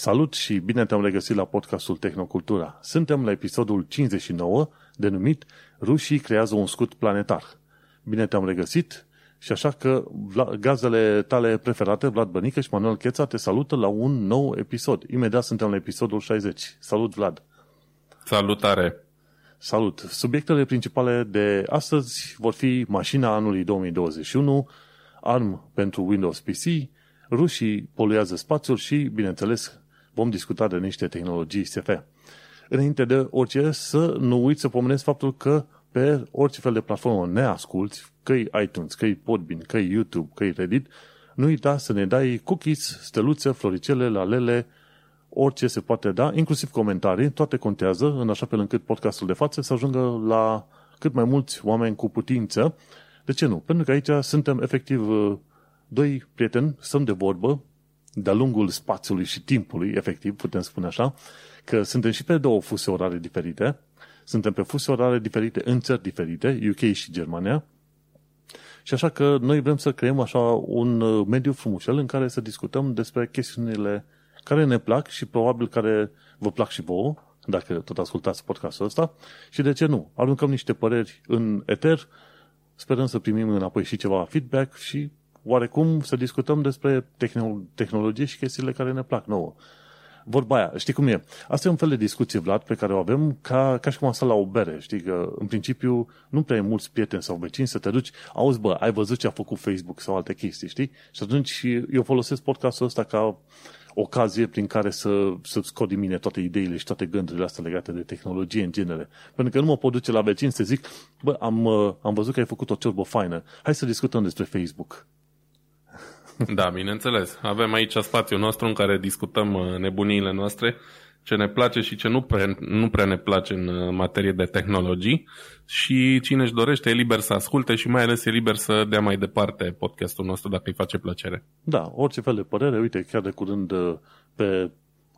Salut și bine te-am regăsit la podcastul Tehnocultura. Suntem la episodul 59, denumit Rușii creează un scut planetar. Bine te-am regăsit și așa că gazele tale preferate, Vlad Bănică și Manuel Cheța, te salută la un nou episod. Imediat suntem la episodul 60. Salut, Vlad! Salutare! Salut! Subiectele principale de astăzi vor fi mașina anului 2021, ARM pentru Windows PC, rușii poluează spațiul și, bineînțeles, vom discuta de niște tehnologii SF. Înainte de orice, să nu uiți să pomenesc faptul că pe orice fel de platformă ne asculti, că iTunes, că Podbean, că YouTube, că Reddit, nu uita să ne dai cookies, steluțe, floricele, lalele, orice se poate da, inclusiv comentarii, toate contează, în așa fel încât podcastul de față să ajungă la cât mai mulți oameni cu putință. De ce nu? Pentru că aici suntem efectiv doi prieteni, stăm de vorbă, de-a lungul spațiului și timpului, efectiv, putem spune așa, că suntem și pe două fuse orare diferite, suntem pe fuse orare diferite în țări diferite, UK și Germania, și așa că noi vrem să creăm așa un uh, mediu frumușel în care să discutăm despre chestiunile care ne plac și probabil care vă plac și vouă, dacă tot ascultați podcastul ăsta, și de ce nu? Aruncăm niște păreri în eter, sperăm să primim înapoi și ceva feedback și oarecum să discutăm despre tehnologie și chestiile care ne plac nouă. Vorba aia, știi cum e? Asta e un fel de discuție, Vlad, pe care o avem ca, ca și cum am stat la o bere. Știi că, în principiu, nu prea e mulți prieteni sau vecini să te duci, auzi, bă, ai văzut ce a făcut Facebook sau alte chestii, știi? Și atunci eu folosesc podcastul ăsta ca ocazie prin care să, să scot din mine toate ideile și toate gândurile astea legate de tehnologie în genere. Pentru că nu mă pot duce la vecini să zic, bă, am, am văzut că ai făcut o ciorbă faină, hai să discutăm despre Facebook. Da, bineînțeles. Avem aici spațiul nostru în care discutăm uh, nebuniile noastre, ce ne place și ce nu prea, nu prea ne place în uh, materie de tehnologii și cine își dorește e liber să asculte și mai ales e liber să dea mai departe podcastul nostru dacă îi face plăcere. Da, orice fel de părere. Uite, chiar de curând uh, pe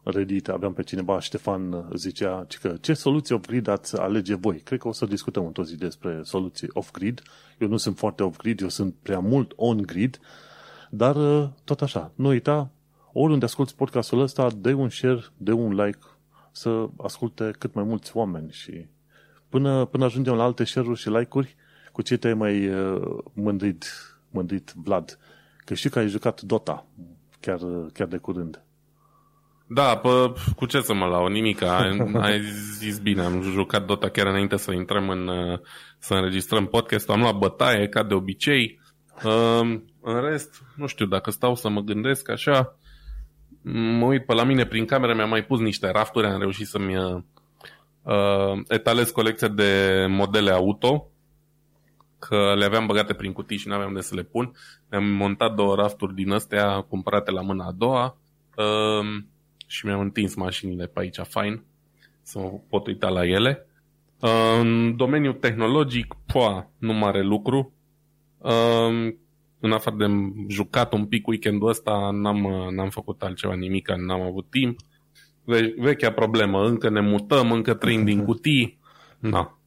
Reddit aveam pe cineva, Ștefan zicea că ce soluție off-grid ați alege voi? Cred că o să discutăm într-o zi despre soluții off-grid. Eu nu sunt foarte off-grid, eu sunt prea mult on-grid, dar uh, tot așa, nu uita, oriunde asculti podcastul ăsta, dă un share, dă un like, să asculte cât mai mulți oameni și până, până ajungem la alte share-uri și like-uri, cu ce te-ai mai uh, mândrit, mândrit Vlad? Că știu că ai jucat Dota chiar, uh, chiar de curând. Da, pă, cu ce să mă lau? Nimica. Ai zis bine, am jucat Dota chiar înainte să intrăm în, să înregistrăm podcast. Am luat bătaie, ca de obicei. Um, în rest, nu știu, dacă stau să mă gândesc așa, mă uit pe la mine prin cameră, mi-am mai pus niște rafturi, am reușit să-mi uh, etalez colecția de modele auto, că le aveam băgate prin cutii și nu aveam de să le pun. Mi-am montat două rafturi din astea cumpărate la mâna a doua uh, și mi-am întins mașinile pe aici fain să mă pot uita la ele. Uh, în domeniul tehnologic, poa, nu mare lucru. Uh, în afară de jucat un pic weekendul ăsta, n-am, n-am făcut altceva nimic, n-am avut timp. Ve- vechea problemă, încă ne mutăm, încă trăim din cutii. Na,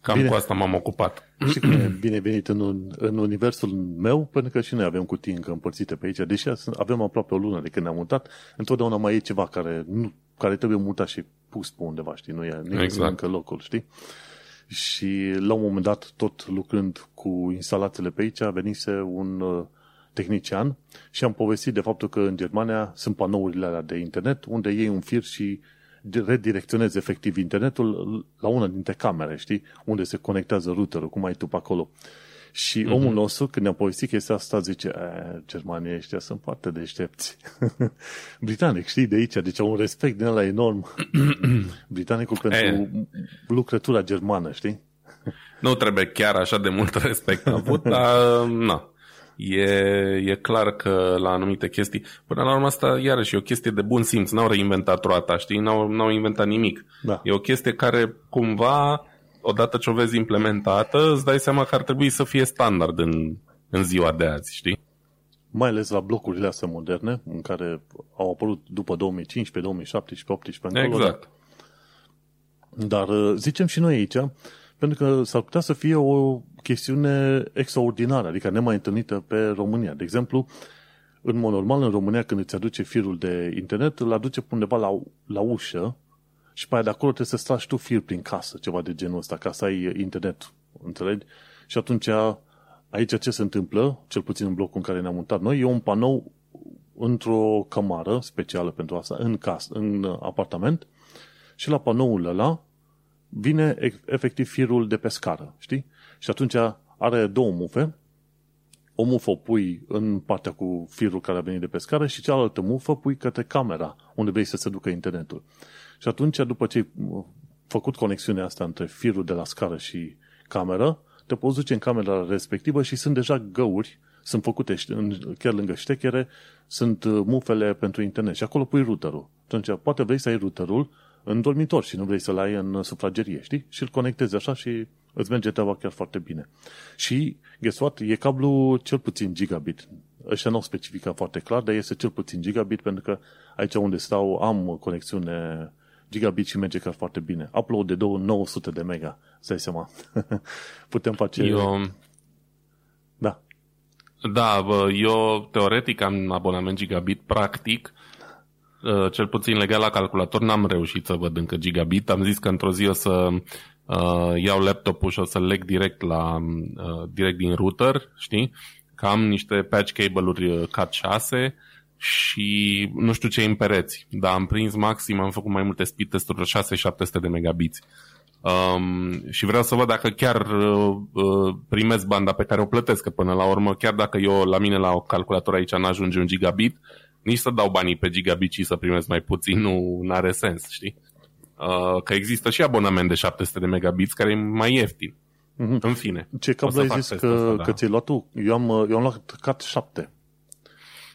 cam bine. cu asta m-am ocupat. Și că e bine venit în, în universul meu, pentru că și noi avem cutii încă împărțite pe aici. Deși avem aproape o lună de când ne-am mutat, întotdeauna mai e ceva care, nu, care trebuie mutat și pus pe undeva, știi? Nu e, nu exact. încă locul, știi? Și la un moment dat, tot lucrând cu instalațiile pe aici, venise un uh, tehnician și am povestit de faptul că în Germania sunt panourile alea de internet unde iei un fir și redirecționezi efectiv internetul la una dintre camere, știi? Unde se conectează routerul, cum ai tu pe acolo. Și mm-hmm. omul nostru, când ne-a povestit chestia asta, zice, Germania ăștia sunt foarte deștepți. Britanic, știi, de aici, deci au un respect din ăla enorm. Britanicul pentru e. lucrătura germană, știi? nu trebuie chiar așa de mult respect avut, dar na. E, e clar că la anumite chestii, până la urmă asta iarăși e o chestie de bun simț, n-au reinventat roata, știi, n-au, n-au inventat nimic. Da. E o chestie care cumva odată ce o vezi implementată, îți dai seama că ar trebui să fie standard în, în ziua de azi, știi? Mai ales la blocurile astea moderne, în care au apărut după 2015, 2017, 2018 încolo. Exact. Dar uh, zicem și noi aici, pentru că s-ar putea să fie o chestiune extraordinară, adică nemai întâlnită pe România. De exemplu, în mod normal, în România, când îți aduce firul de internet, îl aduce undeva la, la ușă și pe aia de acolo trebuie să stragi tu fir prin casă, ceva de genul ăsta, ca să ai internet, înțelegi? Și atunci, aici ce se întâmplă, cel puțin în blocul în care ne-am mutat noi, e un panou într-o cămară specială pentru asta, în casă, în apartament, și la panoul ăla vine efectiv firul de pe scară, știi? Și atunci are două mufe, o mufă o pui în partea cu firul care a venit de pe scară și cealaltă mufă pui către camera unde vrei să se ducă internetul. Și atunci, după ce ai făcut conexiunea asta între firul de la scară și cameră, te poți duce în camera respectivă și sunt deja găuri, sunt făcute chiar lângă ștechere, sunt uh, mufele pentru internet și acolo pui routerul. Atunci, poate vrei să ai routerul în dormitor și nu vrei să-l ai în sufragerie, știi? Și îl conectezi așa și îți merge treaba chiar foarte bine. Și, guess what, e cablu cel puțin gigabit. Ăștia nu au specificat foarte clar, dar este cel puțin gigabit pentru că aici unde stau am conexiune gigabit și merge chiar foarte bine. Upload de 900 de mega, să dai seama. Putem face... Eu... Da. Da, bă, eu teoretic am abonament gigabit, practic, uh, cel puțin legat la calculator, n-am reușit să văd încă gigabit. Am zis că într-o zi o să uh, iau laptopul și o să leg direct, la, uh, direct din router, știi? Că am niște patch cable-uri Cat 6 și nu știu ce în pereți, dar am prins maxim, am făcut mai multe speed testuri, 6-700 de megabiți. Um, și vreau să văd dacă chiar uh, uh, primesc banda pe care o plătesc, că până la urmă, chiar dacă eu la mine la o calculator aici n-ajunge un gigabit, nici să dau banii pe gigabit și să primesc mai puțin nu are sens, știi? Uh, că există și abonament de 700 de megabits care e mai ieftin. Mm-hmm. În fine. Ce cablu ai zis că, asta, da. că ți-ai luat tu? Eu am, eu am luat CAT 7.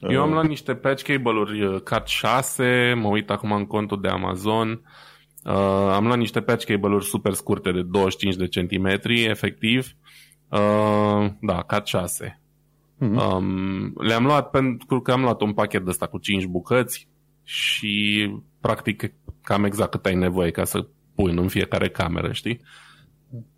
Eu am luat niște patch cable-uri uh, Cat 6, mă uit acum în contul de Amazon. Uh, am luat niște patch cable-uri super scurte de 25 de centimetri, efectiv. Uh, da, Cat 6. Mm-hmm. Um, le-am luat pentru că am luat un pachet de ăsta cu 5 bucăți și practic cam exact cât ai nevoie ca să pui în fiecare cameră, știi?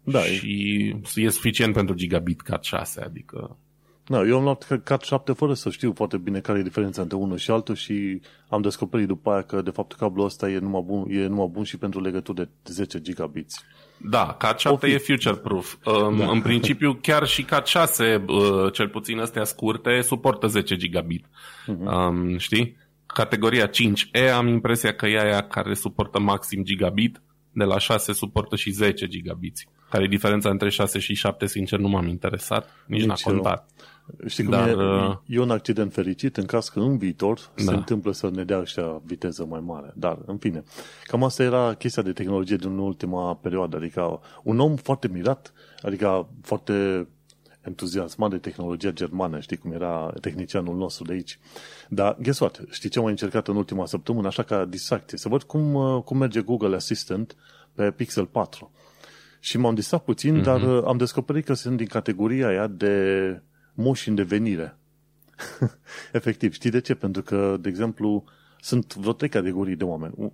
Da, și e... e suficient pentru gigabit Cat 6, adică da, eu am luat CAT 7 fără să știu foarte bine care e diferența între unul și altul și am descoperit după aia că de fapt cablul ăsta e numai bun, e numai bun și pentru legături de 10 gigabiți. Da, CAT 7 e future-proof. Um, da. În principiu, chiar și CAT 6, uh, cel puțin astea scurte, suportă 10 gigabit. Uh-huh. Um, știi? Categoria 5E am impresia că e aia care suportă maxim gigabit, de la 6 suportă și 10 gigabiți. Care e diferența între 6 și 7, sincer, nu m-am interesat, nici, nici n-a contat. Știi cum Dar, e? Uh, e un accident fericit în caz că în viitor da. se întâmplă să ne dea ăștia viteză mai mare. Dar, în fine, cam asta era chestia de tehnologie din ultima perioadă. Adică un om foarte mirat, adică foarte entuziasmat de tehnologia germană, știi cum era tehnicianul nostru de aici. Dar, guess what? Știi ce am încercat în ultima săptămână, așa ca distracție, să văd cum, uh, cum merge Google Assistant pe Pixel 4. Și m-am distrat puțin, mm-hmm. dar uh, am descoperit că sunt din categoria aia de moși în devenire. Efectiv, știi de ce? Pentru că, de exemplu, sunt vreo trei categorii de oameni.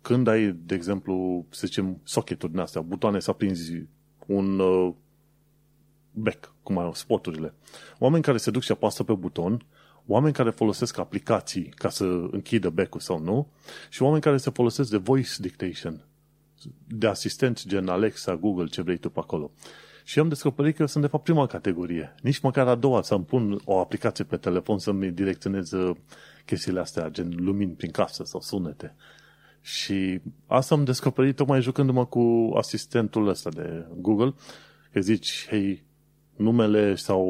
Când ai, de exemplu, să zicem, socketuri din astea, butoane să aprinzi un uh, bec, cum au spoturile. Oameni care se duc și apasă pe buton, oameni care folosesc aplicații ca să închidă becul sau nu și oameni care se folosesc de voice dictation, de asistenți gen Alexa, Google, ce vrei tu pe acolo. Și am descoperit că eu sunt de fapt prima categorie. Nici măcar a doua, să-mi pun o aplicație pe telefon să-mi direcționez uh, chestiile astea, gen lumini prin casă sau sunete. Și asta am descoperit tocmai jucându-mă cu asistentul ăsta de Google, că zici, hei, numele sau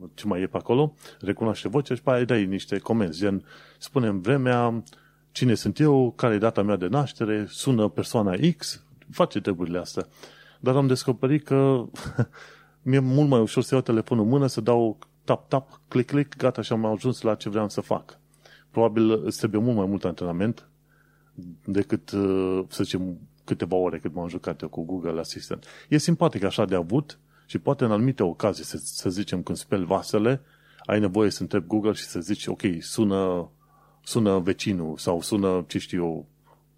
uh, ce mai e pe acolo, recunoaște vocea și pe aia dai niște comenzi, gen, spunem vremea, cine sunt eu, care e data mea de naștere, sună persoana X, face treburile astea. Dar am descoperit că mi-e mult mai ușor să iau telefonul în mână, să dau tap-tap, click-click, gata, și am ajuns la ce vreau să fac. Probabil îți trebuie mult mai mult antrenament decât, uh, să zicem, câteva ore cât m-am jucat eu cu Google Assistant. E simpatic așa de avut și poate în anumite ocazii, să, să zicem, când speli vasele, ai nevoie să întrebi Google și să zici, ok, sună, sună vecinul sau sună, ce știu eu,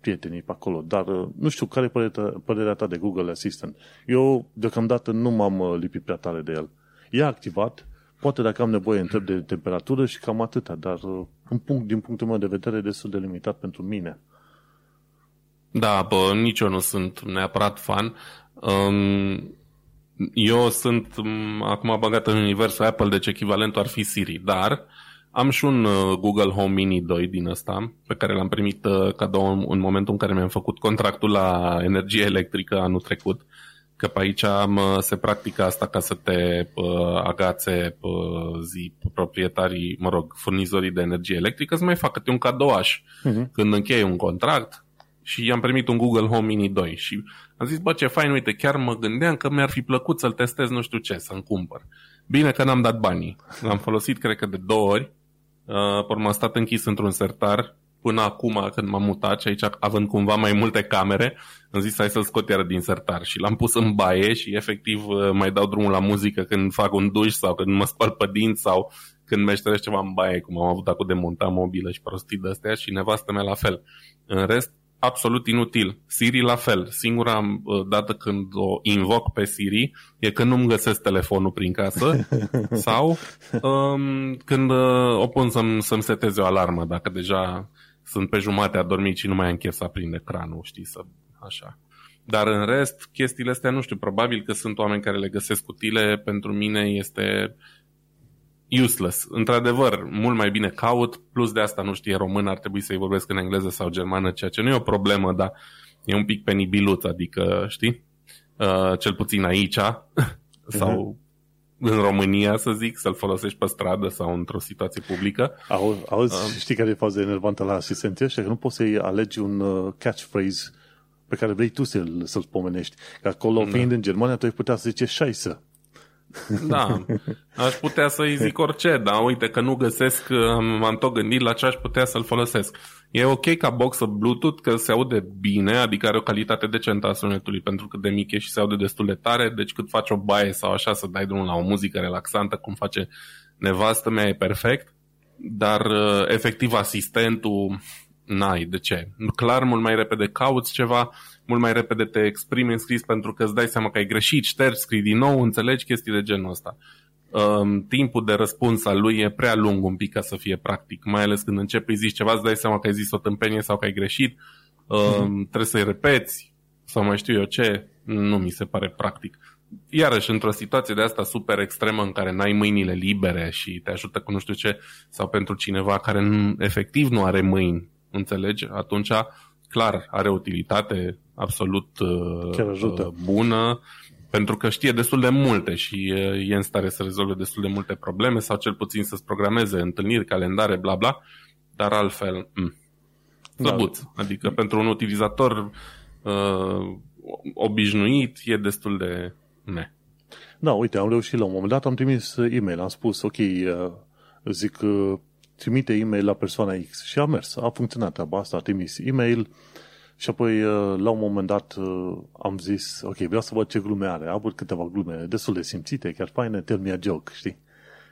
prietenii pe acolo, dar uh, nu știu care e părerea, părerea ta de Google Assistant. Eu, deocamdată, nu m-am uh, lipit prea tare de el. E activat, Poate dacă am nevoie întreb de temperatură și cam atâta, dar uh, în punct, din punctul meu de vedere destul de limitat pentru mine. Da, bă, nici eu nu sunt neapărat fan. Um, eu sunt um, acum băgat în universul Apple, deci echivalentul ar fi Siri, dar am și un uh, Google Home Mini 2 din ăsta, pe care l-am primit uh, cadou în, în momentul în care mi-am făcut contractul la energie electrică anul trecut, că pe aici am, se practică asta ca să te uh, agațe uh, zi proprietarii, mă rog, furnizorii de energie electrică să mai facă un cadouaș uh-huh. când încheie un contract și i-am primit un Google Home Mini 2 și am zis, bă, ce fain, uite, chiar mă gândeam că mi-ar fi plăcut să-l testez nu știu ce, să-mi cumpăr. Bine că n-am dat banii. L-am folosit, cred că, de două ori. Uh, pe urmă, am stat închis într-un sertar până acum, când m-am mutat și aici, având cumva mai multe camere, am zis hai să-l scot iară din sertar și l-am pus în baie și efectiv uh, mai dau drumul la muzică când fac un duș sau când mă spăl pe dinți sau când meșteresc ceva în baie, cum am avut acum de montat mobilă și prostii de astea și nevastă mea la fel. În rest, absolut inutil. Siri la fel. Singura uh, dată când o invoc pe Siri e când nu-mi găsesc telefonul prin casă sau um, când uh, o pun să-mi, să-mi seteze o alarmă, dacă deja sunt pe jumate adormit și nu mai am chef să aprind ecranul, știi, să așa. Dar în rest, chestiile astea, nu știu, probabil că sunt oameni care le găsesc utile, pentru mine este useless. Într-adevăr, mult mai bine caut, plus de asta nu știe român, ar trebui să-i vorbesc în engleză sau germană, ceea ce nu e o problemă, dar e un pic penibiluț, adică, știi? Uh, cel puțin aici, sau uh-huh în România, să zic, să-l folosești pe stradă sau într-o situație publică. Auzi, auzi um, știi care e faza enervantă la asistenție ăștia? Că nu poți să-i alegi un uh, catchphrase pe care vrei tu să-l, să-l pomenești. Că acolo, da. fiind în Germania, tu ai putea să zice șaisă. Da, aș putea să-i zic orice, dar uite că nu găsesc, m-am tot gândit la ce aș putea să-l folosesc. E ok ca boxă Bluetooth că se aude bine, adică are o calitate decentă a sunetului pentru că de mic e și se aude destul de tare, deci cât faci o baie sau așa să dai drumul la o muzică relaxantă cum face nevastă mea e perfect, dar uh, efectiv asistentul n-ai, de ce? Clar, mult mai repede cauți ceva, mult mai repede te exprimi în scris pentru că îți dai seama că ai greșit, ștergi, scrii din nou, înțelegi chestii de genul ăsta. Um, timpul de răspuns al lui e prea lung un pic ca să fie practic, mai ales când începi să zici ceva, îți dai seama că ai zis o tâmpenie sau că ai greșit, um, mm-hmm. trebuie să-i repeți sau mai știu eu ce, nu mi se pare practic. Iarăși, într-o situație de asta super extremă în care n-ai mâinile libere și te ajută cu nu știu ce, sau pentru cineva care nu, efectiv nu are mâini, înțelegi? Atunci, clar, are utilitate absolut uh, bună, pentru că știe destul de multe și e în stare să rezolve destul de multe probleme sau cel puțin să-ți programeze întâlniri, calendare, bla bla, dar altfel, mm, slăbuț. Da. Adică pentru un utilizator uh, obișnuit e destul de ne. Da, uite, am reușit la un moment dat, am trimis e-mail, am spus, ok, uh, zic, uh, trimite e-mail la persoana X și a mers, a funcționat treaba asta, a trimis e-mail și apoi uh, la un moment dat uh, am zis, ok, vreau să văd ce glume are, a avut câteva glume destul de simțite, chiar faine, tell me a joke, știi?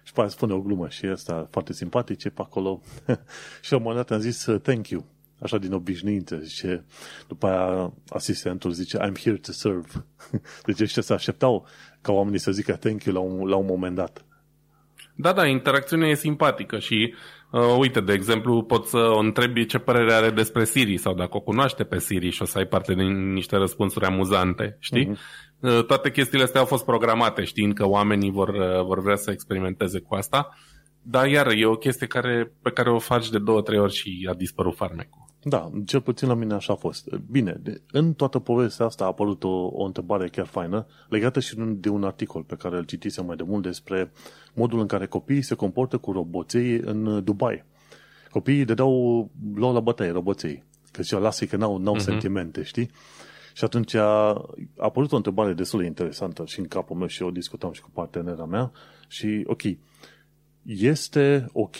Și pe aia spune o glumă și asta foarte simpatice pe acolo și la un moment dat am zis thank you, așa din obișnuință, zice, după aia asistentul zice I'm here to serve. Deci ăștia se așteptau ca oamenii să zică thank you la un, la un moment dat. Da, da, interacțiunea e simpatică și Uh, uite, de exemplu, poți să o întrebi ce părere are despre Siri sau dacă o cunoaște pe Siri și o să ai parte din niște răspunsuri amuzante, știi? Uh-huh. Uh, toate chestiile astea au fost programate știind că oamenii vor, uh, vor vrea să experimenteze cu asta, dar iar e o chestie care, pe care o faci de două, trei ori și a dispărut farmecul. Da, cel puțin la mine așa a fost. Bine, în toată povestea asta a apărut o, o întrebare chiar faină, legată și de un articol pe care îl citisem mai de mult despre modul în care copiii se comportă cu roboței în Dubai. Copiii dădeau, luau la bătaie roboței, că zicea, lasă că n-au, n-au uh-huh. sentimente, știi? Și atunci a, a apărut o întrebare destul de interesantă și în capul meu și eu discutam și cu partenera mea și, ok, este ok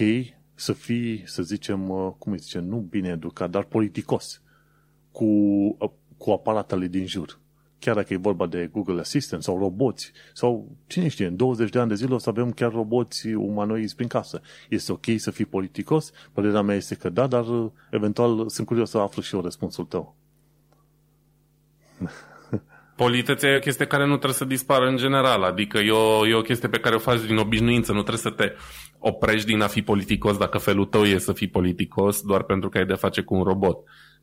să fii, să zicem, uh, cum îi zice, nu bine educat, dar politicos cu, uh, cu aparatele din jur. Chiar dacă e vorba de Google Assistant sau roboți, sau cine știe, în 20 de ani de zile o să avem chiar roboți umanoizi prin casă. Este ok să fii politicos? Părerea mea este că da, dar uh, eventual sunt curios să aflu și eu răspunsul tău. Politeția e o chestie care nu trebuie să dispară în general, adică e o, e o chestie pe care o faci din obișnuință, nu trebuie să te oprești din a fi politicos dacă felul tău e să fii politicos doar pentru că ai de face cu un robot.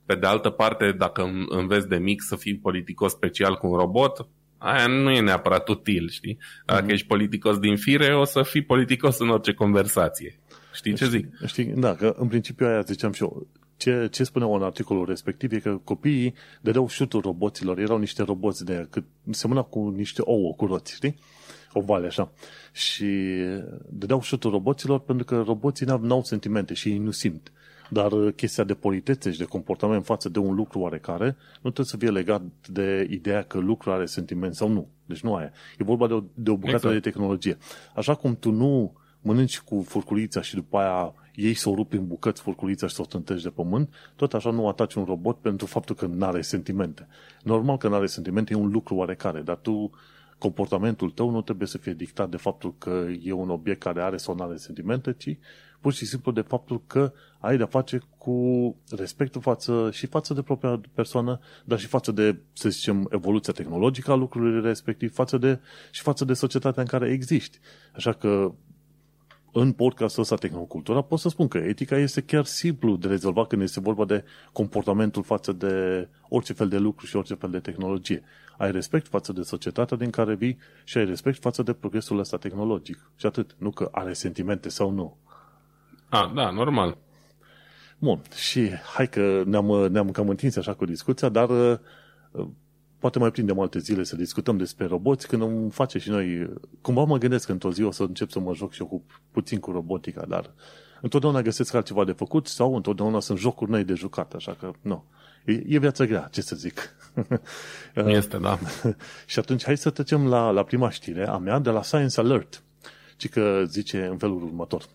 Pe de altă parte, dacă înveți de mic să fii politicos special cu un robot, aia nu e neapărat util, știi? Dacă mm-hmm. ești politicos din fire, o să fii politicos în orice conversație. Știi ce zic? Știi, da, că în principiu aia ziceam și eu. Ce, ce spuneau în articolul respectiv e că copiii dădeau șutul roboților, erau niște roboți de cât semăna cu niște ouă cu roți, știi? Ovale așa. Și dădeau șutul roboților pentru că roboții n-au sentimente și ei nu simt. Dar uh, chestia de politețe și de comportament față de un lucru oarecare nu trebuie să fie legat de ideea că lucrul are sentiment sau nu. Deci nu aia. E vorba de o, de o bucată exact. de tehnologie. Așa cum tu nu mănânci cu furculița și după aia ei să o rupi în bucăți furculița și să o tântești de pământ, tot așa nu ataci un robot pentru faptul că nu are sentimente. Normal că nu are sentimente, e un lucru oarecare, dar tu comportamentul tău nu trebuie să fie dictat de faptul că e un obiect care are sau nu are sentimente, ci pur și simplu de faptul că ai de-a face cu respectul față și față de propria persoană, dar și față de, să zicem, evoluția tehnologică a lucrurilor respectiv, față de, și față de societatea în care existi. Așa că în podcastul ăsta Tehnocultura pot să spun că etica este chiar simplu de rezolvat când este vorba de comportamentul față de orice fel de lucru și orice fel de tehnologie. Ai respect față de societatea din care vii și ai respect față de progresul ăsta tehnologic. Și atât. Nu că are sentimente sau nu. A, da, normal. Bun, și hai că ne-am, ne-am cam întins așa cu discuția, dar uh, poate mai prindem alte zile să discutăm despre roboți când îmi face și noi... Cumva mă gândesc că într-o zi o să încep să mă joc și eu cu, puțin cu robotica, dar întotdeauna găsesc altceva de făcut sau întotdeauna sunt jocuri noi de jucat, așa că nu. E, e viața grea, ce să zic. Este, da. și atunci hai să trecem la, la prima știre a mea de la Science Alert, ci că zice în felul următor.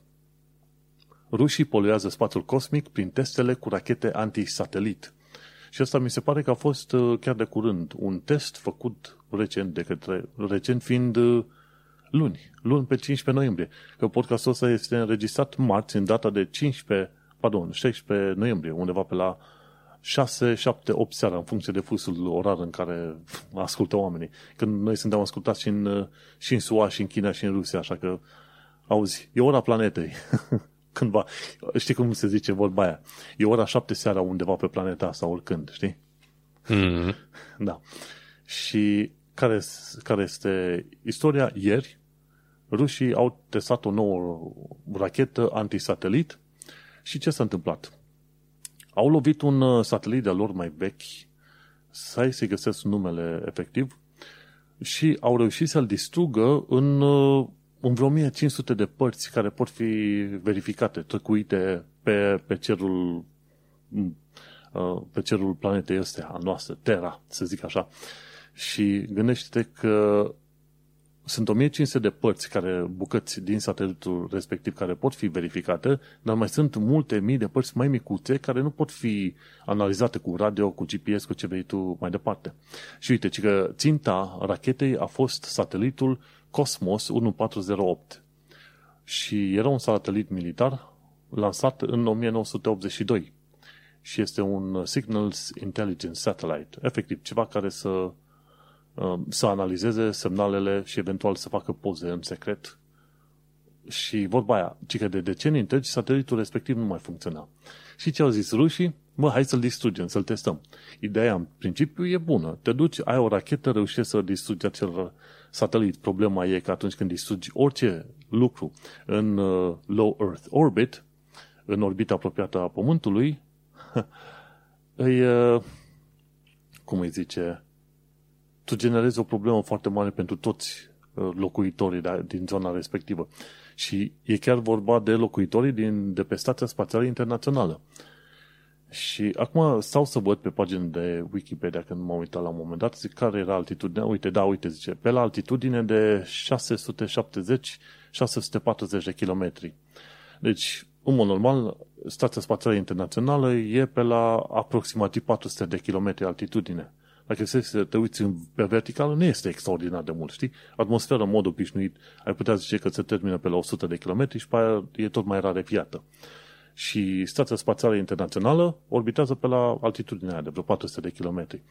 Rușii poluează spațiul cosmic prin testele cu rachete antisatelit. Și asta mi se pare că a fost uh, chiar de curând un test făcut recent de către, recent fiind uh, luni, luni pe 15 noiembrie. Că podcastul ăsta este înregistrat marți în data de 15, pardon, 16 noiembrie, undeva pe la 6, 7, 8 seara, în funcție de fusul orar în care ascultă oamenii. Când noi suntem ascultați și în, uh, și în SUA, și în China, și în Rusia, așa că, auzi, e ora planetei. cândva, știi cum se zice vorba aia, e ora șapte seara undeva pe planeta asta, oricând, știi? Mm-hmm. Da. Și care, care este istoria? Ieri, rușii au testat o nouă rachetă antisatelit și ce s-a întâmplat? Au lovit un uh, satelit de lor mai vechi, să să găsesc numele efectiv, și au reușit să-l distrugă în uh, în vreo 1500 de părți care pot fi verificate, tăcuite pe, pe cerul uh, pe cerul planetei astea, a noastră, Terra, să zic așa. Și gândește că sunt 1500 de părți care, bucăți din satelitul respectiv care pot fi verificate, dar mai sunt multe mii de părți mai micuțe care nu pot fi analizate cu radio, cu GPS, cu ce vrei tu mai departe. Și uite, că ținta rachetei a fost satelitul Cosmos 1408 și era un satelit militar lansat în 1982 și este un Signals Intelligence Satellite, efectiv ceva care să, um, să analizeze semnalele și eventual să facă poze în secret și vorba aia, ci că de decenii întregi satelitul respectiv nu mai funcționa. Și ce au zis rușii? Mă, hai să-l distrugem, să-l testăm. Ideea în principiu e bună. Te duci, ai o rachetă, reușești să distrugi acel satelit. Problema e că atunci când distrugi orice lucru în uh, low Earth orbit, în orbita apropiată a Pământului, îi, uh, cum îi zice, tu generezi o problemă foarte mare pentru toți uh, locuitorii din zona respectivă. Și e chiar vorba de locuitorii din, de pe Stația Spațială Internațională. Și acum stau să văd pe pagina de Wikipedia, când m-am uitat la un moment dat, zic care era altitudinea. Uite, da, uite, zice, pe la altitudine de 670-640 de kilometri. Deci, în mod normal, Stația Spațială Internațională e pe la aproximativ 400 de kilometri altitudine. Dacă să te uiți pe verticală, nu este extraordinar de mult, știi? Atmosfera, în mod obișnuit, ai putea zice că se termină pe la 100 de kilometri și pe aia e tot mai rarefiată și Stația Spațială Internațională orbitează pe la altitudinea de vreo 400 de kilometri.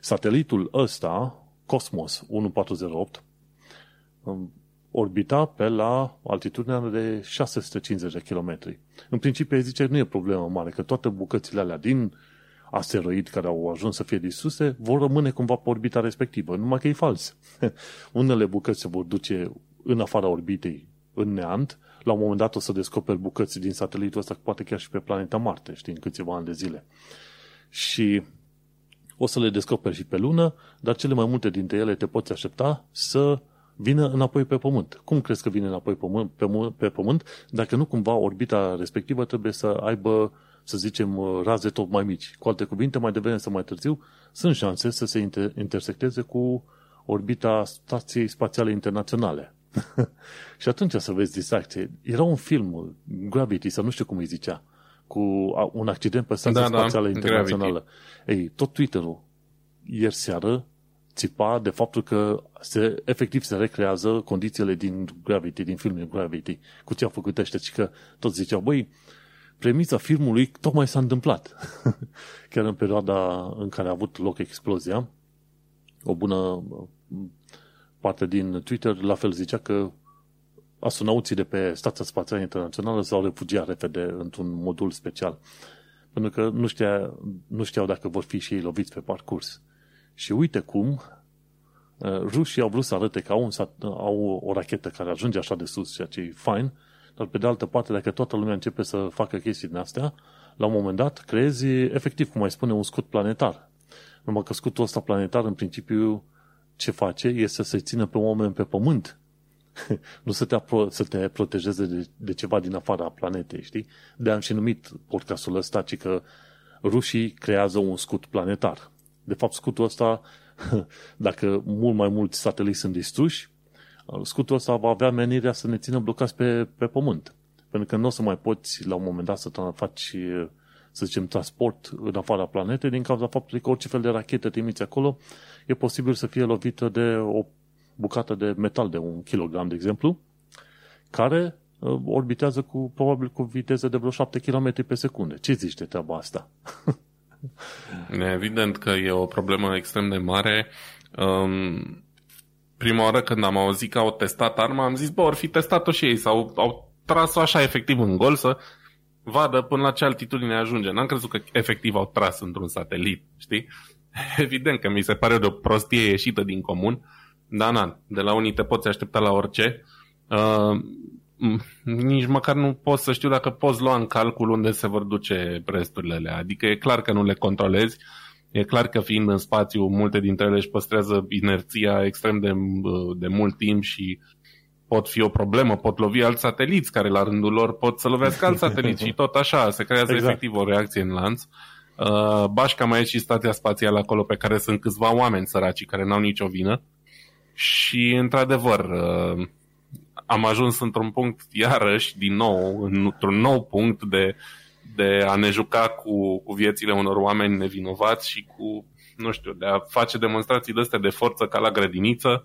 Satelitul ăsta Cosmos 1408 orbita pe la altitudinea de 650 de kilometri. În principiu, ei zice, nu e problemă mare, că toate bucățile alea din asteroid care au ajuns să fie disuse vor rămâne cumva pe orbita respectivă, numai că e fals. Unele bucăți se vor duce în afara orbitei, în neant, la un moment dat o să descoperi bucăți din satelitul ăsta, poate chiar și pe planeta Marte, știi, în câțiva ani de zile. Și o să le descoperi și pe lună, dar cele mai multe dintre ele te poți aștepta să vină înapoi pe Pământ. Cum crezi că vine înapoi pământ, pe, pe Pământ dacă nu cumva orbita respectivă trebuie să aibă, să zicem, raze tot mai mici? Cu alte cuvinte, mai devreme sau mai târziu, sunt șanse să se inter- intersecteze cu orbita Stației Spațiale Internaționale. și atunci să vezi distracție. Era un film, Gravity, sau nu știu cum îi zicea, cu un accident pe Stația da, da Spațială da, Internațională. Gravity. Ei, tot Twitter-ul ieri seară țipa de faptul că se, efectiv se recrează condițiile din Gravity, din filmul Gravity, cu ce a făcut ăștia, și că toți ziceau, băi, premisa filmului tocmai s-a întâmplat. Chiar în perioada în care a avut loc explozia, o bună parte din Twitter la fel zicea că astronauții de pe Stația Spațială Internațională s-au refugiat repede într-un modul special. Pentru că nu, știa, nu știau dacă vor fi și ei loviți pe parcurs. Și uite cum uh, rușii au vrut să arate că au, un, au o rachetă care ajunge așa de sus, ceea ce e fine, dar pe de altă parte, dacă toată lumea începe să facă chestii din astea, la un moment dat creezi, efectiv, cum mai spune, un scut planetar. Numai că scutul ăsta planetar, în principiu, ce face este să-i țină pe oameni pe pământ. nu să te, apro- să te protejeze de, de ceva din afara planetei, știi? De am și numit podcastul ăsta, ci că rușii creează un scut planetar. De fapt, scutul ăsta, dacă mult mai mulți sateliți sunt distruși, scutul ăsta va avea menirea să ne țină blocați pe, pe pământ. Pentru că nu o să mai poți, la un moment dat, să faci, să zicem, transport în afara planetei din cauza faptului că orice fel de rachetă trimiți acolo, e posibil să fie lovită de o bucată de metal de un kilogram, de exemplu, care uh, orbitează cu, probabil cu viteză de vreo 7 km pe secundă. Ce zici de treaba asta? Evident că e o problemă extrem de mare. Um, prima oară când am auzit că au testat arma, am zis, bă, or fi testat-o și ei sau au tras-o așa efectiv în gol să vadă până la ce altitudine ajunge. N-am crezut că efectiv au tras într-un satelit, știi? Evident că mi se pare de o prostie ieșită din comun, dar na, de la unii te poți aștepta la orice. Uh, nici măcar nu pot să știu dacă poți lua în calcul unde se vor duce resturile alea. Adică e clar că nu le controlezi, e clar că fiind în spațiu, multe dintre ele își păstrează inerția extrem de, de mult timp și pot fi o problemă, pot lovi alți sateliți care la rândul lor pot să lovească alți sateliți și tot așa, se creează exact. efectiv o reacție în lanț. Uh, Bașca mai e și stația spațială acolo pe care sunt câțiva oameni săraci care n-au nicio vină și într-adevăr uh, am ajuns într-un punct, iarăși, din nou, într-un nou punct de, de a ne juca cu, cu viețile unor oameni nevinovați și cu, nu știu, de a face demonstrații de astea de forță ca la grădiniță,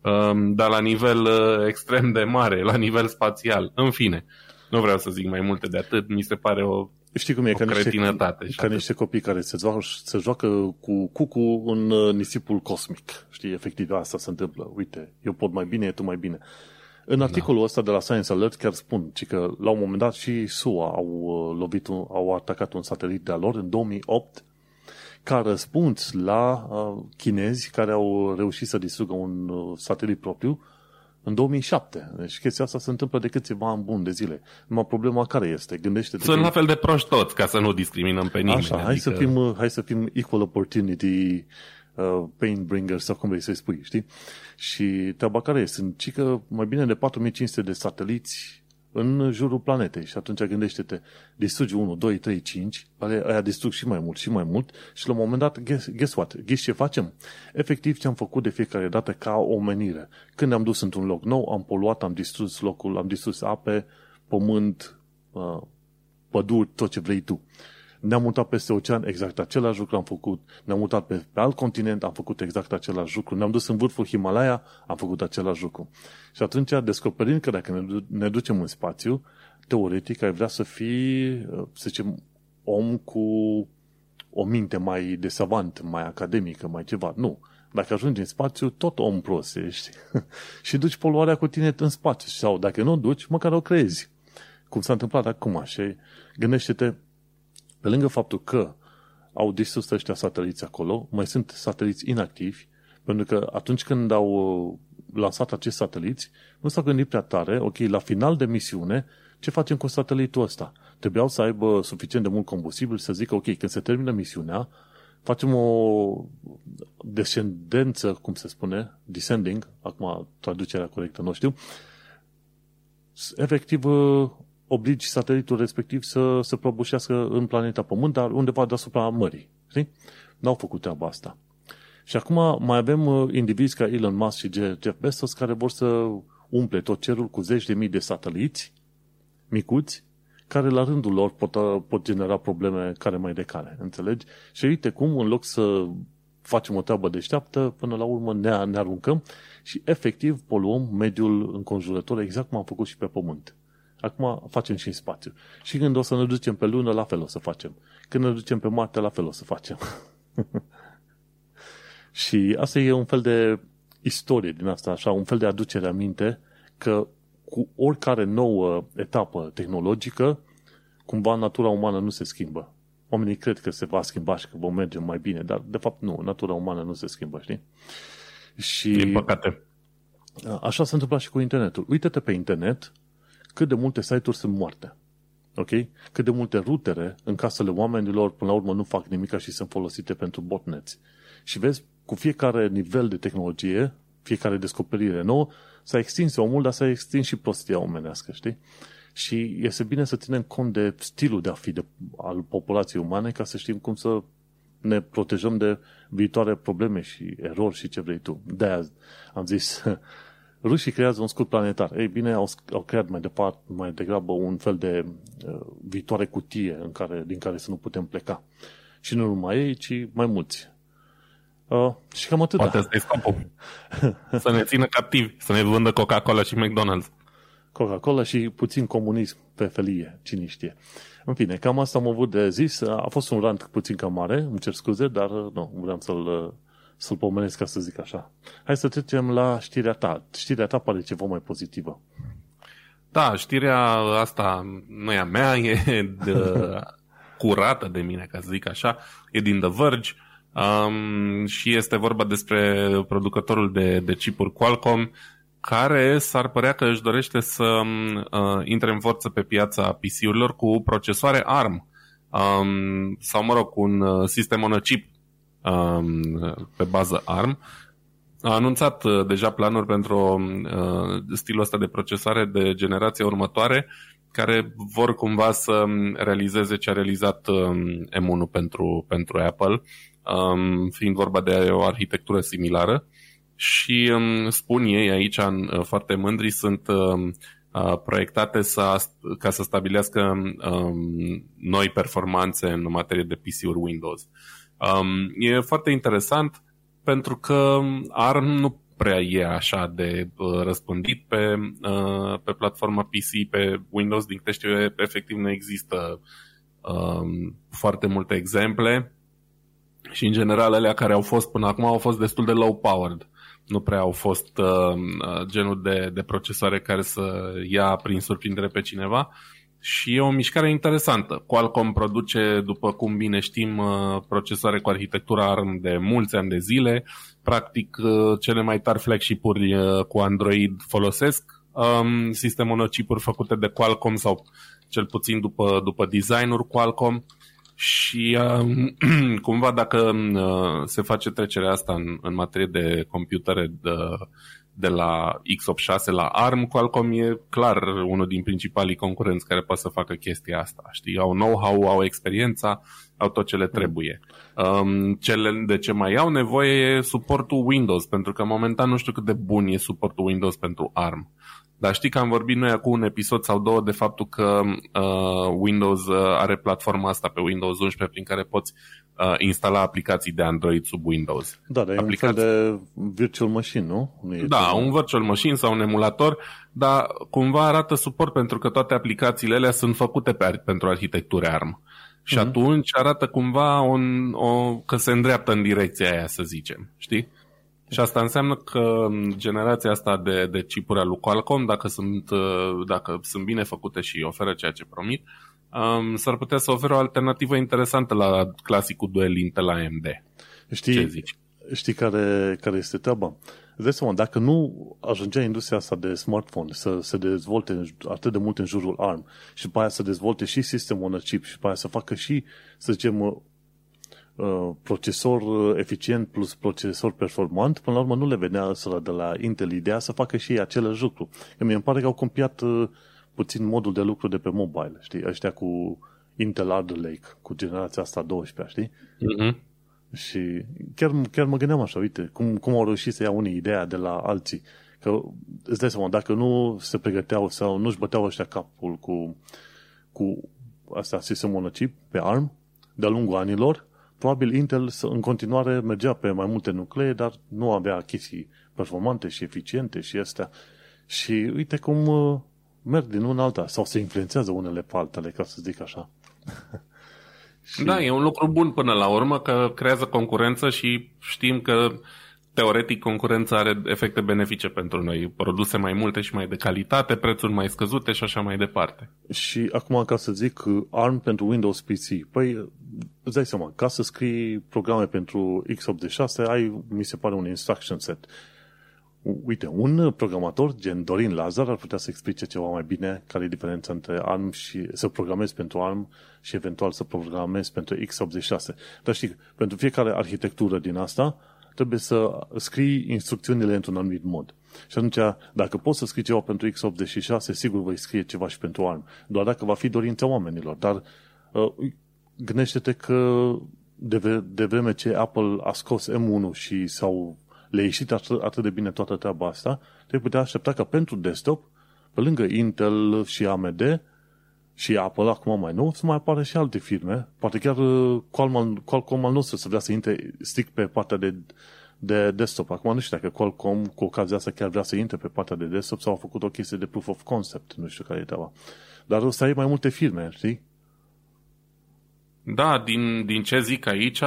um, dar la nivel uh, extrem de mare, la nivel spațial. În fine, nu vreau să zic mai multe de atât, mi se pare o Știi cum e, ca niște, ca niște copii care se joacă, se joacă cu cucu în uh, nisipul cosmic. Știi, efectiv asta se întâmplă. Uite, eu pot mai bine, tu mai bine. În articolul da. ăsta de la Science Alert chiar spun ci că la un moment dat și SUA au uh, lovit, un, au atacat un satelit de-a lor în 2008 ca răspuns la uh, chinezi care au reușit să distrugă un uh, satelit propriu în 2007. Deci chestia asta se întâmplă de câțiva ani buni de zile. Numai problema care este? Gândește Sunt la fel de proști toți, ca să nu discriminăm pe nimeni. Așa, hai, adică... să fim, uh, hai să fim equal opportunity uh, pain bringer sau cum vrei să-i spui, știi? Și treaba care este? Sunt cică mai bine de 4500 de sateliți în jurul planetei. Și atunci gândește-te, distrugi 1, 2, 3, 5, aia distrug și mai mult și mai mult și la un moment dat, guess, guess what? Guess ce facem? Efectiv ce am făcut de fiecare dată ca omenire. Când ne-am dus într-un loc nou, am poluat, am distrus locul, am distrus ape, pământ, uh, păduri, tot ce vrei tu. Ne-am mutat peste ocean, exact același lucru am făcut. Ne-am mutat pe, pe alt continent, am făcut exact același lucru. Ne-am dus în vârful Himalaya, am făcut același lucru. Și atunci, descoperind că dacă ne, ne ducem în spațiu, teoretic ai vrea să fii, să zicem, om cu o minte mai de savant, mai academică, mai ceva. Nu. Dacă ajungi în spațiu, tot om prost ești. și duci poluarea cu tine în spațiu. Sau dacă nu o duci, măcar o creezi. Cum s-a întâmplat acum. Și gândește-te, pe lângă faptul că au distrus ăștia sateliți acolo, mai sunt sateliți inactivi, pentru că atunci când au uh, lansat acești sateliți, nu s-au gândit prea tare, ok, la final de misiune, ce facem cu satelitul ăsta? Trebuiau să aibă suficient de mult combustibil să zică, ok, când se termină misiunea, facem o descendență, cum se spune, descending, acum traducerea corectă nu știu, efectiv uh, obligi satelitul respectiv să se prăbușească în planeta Pământ, dar undeva deasupra mării. Știi? N-au făcut treaba asta. Și acum mai avem uh, indivizi ca Elon Musk și Jeff Bezos care vor să umple tot cerul cu zeci de mii de sateliți micuți care la rândul lor pot, uh, pot genera probleme care mai de care, înțelegi? Și uite cum, în loc să facem o treabă deșteaptă, până la urmă ne, ne aruncăm și efectiv poluăm mediul înconjurător exact cum am făcut și pe Pământ. Acum facem și în spațiu. Și când o să ne ducem pe lună, la fel o să facem. Când ne ducem pe Marte, la fel o să facem. și asta e un fel de istorie din asta, așa, un fel de aducere aminte că cu oricare nouă etapă tehnologică, cumva natura umană nu se schimbă. Oamenii cred că se va schimba și că vom merge mai bine, dar de fapt nu, natura umană nu se schimbă, știi? Și Din păcate. Așa s-a întâmplat și cu internetul. Uită-te pe internet cât de multe site-uri sunt moarte. Ok? Cât de multe rutere în casele oamenilor până la urmă nu fac nimic și sunt folosite pentru botnets. Și vezi, cu fiecare nivel de tehnologie, fiecare descoperire nouă, s-a extins omul, dar s-a extins și prostia omenească, știi? Și este bine să ținem cont de stilul de a fi de, al populației umane ca să știm cum să ne protejăm de viitoare probleme și erori și ce vrei tu. De-aia am zis, rușii creează un scut planetar. Ei bine, au, au creat mai departe, mai degrabă un fel de uh, viitoare cutie în care, din care să nu putem pleca. Și nu numai ei, ci mai mulți. Uh, și cam atât. Poate asta e scopul. să ne țină captivi, să ne vândă Coca-Cola și McDonald's. Coca-Cola și puțin comunism pe felie, cine știe. În fine, cam asta am avut de zis. A fost un rant puțin cam mare, îmi cer scuze, dar nu, vreau să-l, să-l pomenesc ca să zic așa. Hai să trecem la știrea ta. Știrea ta pare ceva mai pozitivă. Da, știrea asta nu e a mea, e de, curată de mine, ca să zic așa. E din The Verge um, și este vorba despre producătorul de, de chipuri Qualcomm care s-ar părea că își dorește să uh, intre în forță pe piața PC-urilor cu procesoare ARM um, sau, mă rog, cu un uh, sistem on a chip um, pe bază ARM. A anunțat uh, deja planuri pentru uh, stilul ăsta de procesare de generație următoare care vor cumva să realizeze ce a realizat um, M1 pentru, pentru Apple, um, fiind vorba de o arhitectură similară și um, spun ei aici, în, uh, foarte mândri, sunt um, uh, proiectate să, ca să stabilească um, noi performanțe în materie de PC-uri Windows. Um, e foarte interesant pentru că ARM nu prea e așa de uh, răspândit pe, uh, pe platforma PC, pe Windows, din câte știu eu, efectiv nu există um, foarte multe exemple. Și în general alea care au fost până acum au fost destul de low-powered. Nu prea au fost uh, uh, genul de, de procesoare care să ia prin surprindere pe cineva și e o mișcare interesantă. Qualcomm produce, după cum bine știm, uh, procesoare cu arhitectura ARM de mulți ani de zile. Practic, uh, cele mai tari flagship-uri uh, cu Android folosesc um, sistemul chipuri făcute de Qualcomm sau cel puțin după, după design-uri Qualcomm și uh, cumva dacă uh, se face trecerea asta în, în materie de computere de, de la x86 la ARM, Qualcomm e clar unul din principalii concurenți care poate să facă chestia asta. Știi? Au know-how, au experiența, au tot ce le trebuie. Um, cele de ce mai au nevoie e suportul Windows, pentru că momentan nu știu cât de bun e suportul Windows pentru ARM. Dar știi că am vorbit noi acum un episod sau două de faptul că uh, Windows uh, are platforma asta pe Windows 11 prin care poți uh, instala aplicații de Android sub Windows. Da, dar Aplicații... e un fel de virtual machine, nu? nu e da, ceva... un virtual machine sau un emulator, dar cumva arată suport pentru că toate aplicațiile alea sunt făcute pe, pentru arhitectură ARM. Și mm-hmm. atunci arată cumva un, o, că se îndreaptă în direcția aia, să zicem. Știi? Și asta înseamnă că generația asta de, de chipuri al lui Qualcomm, dacă sunt, dacă sunt bine făcute și oferă ceea ce promit, um, s-ar putea să oferă o alternativă interesantă la clasicul duel Intel AMD. Știi, Ce zici? Știi care, care este treaba? Îți dai seama, dacă nu ajungea industria asta de smartphone să se dezvolte atât de mult în jurul ARM și după aia să dezvolte și sistemul on chip și după aia să facă și, să zicem, uh, procesor eficient plus procesor performant, până la urmă nu le venea să de la Intel ideea să facă și ei același lucru. Că mi pare că au copiat uh, puțin modul de lucru de pe mobile, știi, ăștia cu Intel Alder Lake, cu generația asta 12, știi? Uh-huh. Și chiar, chiar mă gândeam așa, uite, cum, cum au reușit să ia unii ideea de la alții. Că îți dai seama, dacă nu se pregăteau sau nu-și băteau ăștia capul cu, cu asta, sistemul on chip pe ARM, de-a lungul anilor, probabil Intel în continuare mergea pe mai multe nuclee, dar nu avea chestii performante și eficiente și astea. Și uite cum uh, merg din una alta, sau se influențează unele pe altele, ca să zic așa. Și... Da, e un lucru bun până la urmă că creează concurență și știm că teoretic concurența are efecte benefice pentru noi. Produse mai multe și mai de calitate, prețuri mai scăzute și așa mai departe. Și acum ca să zic ARM pentru Windows PC. Păi îți dai seama, ca să scrii programe pentru x86 ai, mi se pare, un instruction set. Uite, un programator gen Dorin Lazar ar putea să explice ceva mai bine care e diferența între ARM și să programezi pentru ARM și eventual să programezi pentru x86. Dar știi, pentru fiecare arhitectură din asta trebuie să scrii instrucțiunile într-un anumit mod. Și atunci, dacă poți să scrii ceva pentru x86, sigur vei scrie ceva și pentru ARM. Doar dacă va fi dorința oamenilor. Dar uh, gândește-te că de, de vreme ce Apple a scos M1 și s-au le-a ieșit atât, atât de bine toată treaba asta, te putea aștepta ca pentru desktop, pe lângă Intel și AMD și Apple, acum mai nou, să mai apară și alte firme. Poate chiar uh, Qualcomm, Qualcomm al nostru să vrea să intre strict pe partea de, de desktop. Acum nu știu dacă Qualcomm cu ocazia asta chiar vrea să intre pe partea de desktop sau a făcut o chestie de proof of concept. Nu știu care e treaba. Dar o să ai mai multe firme, știi? Da, din, din ce zic aici,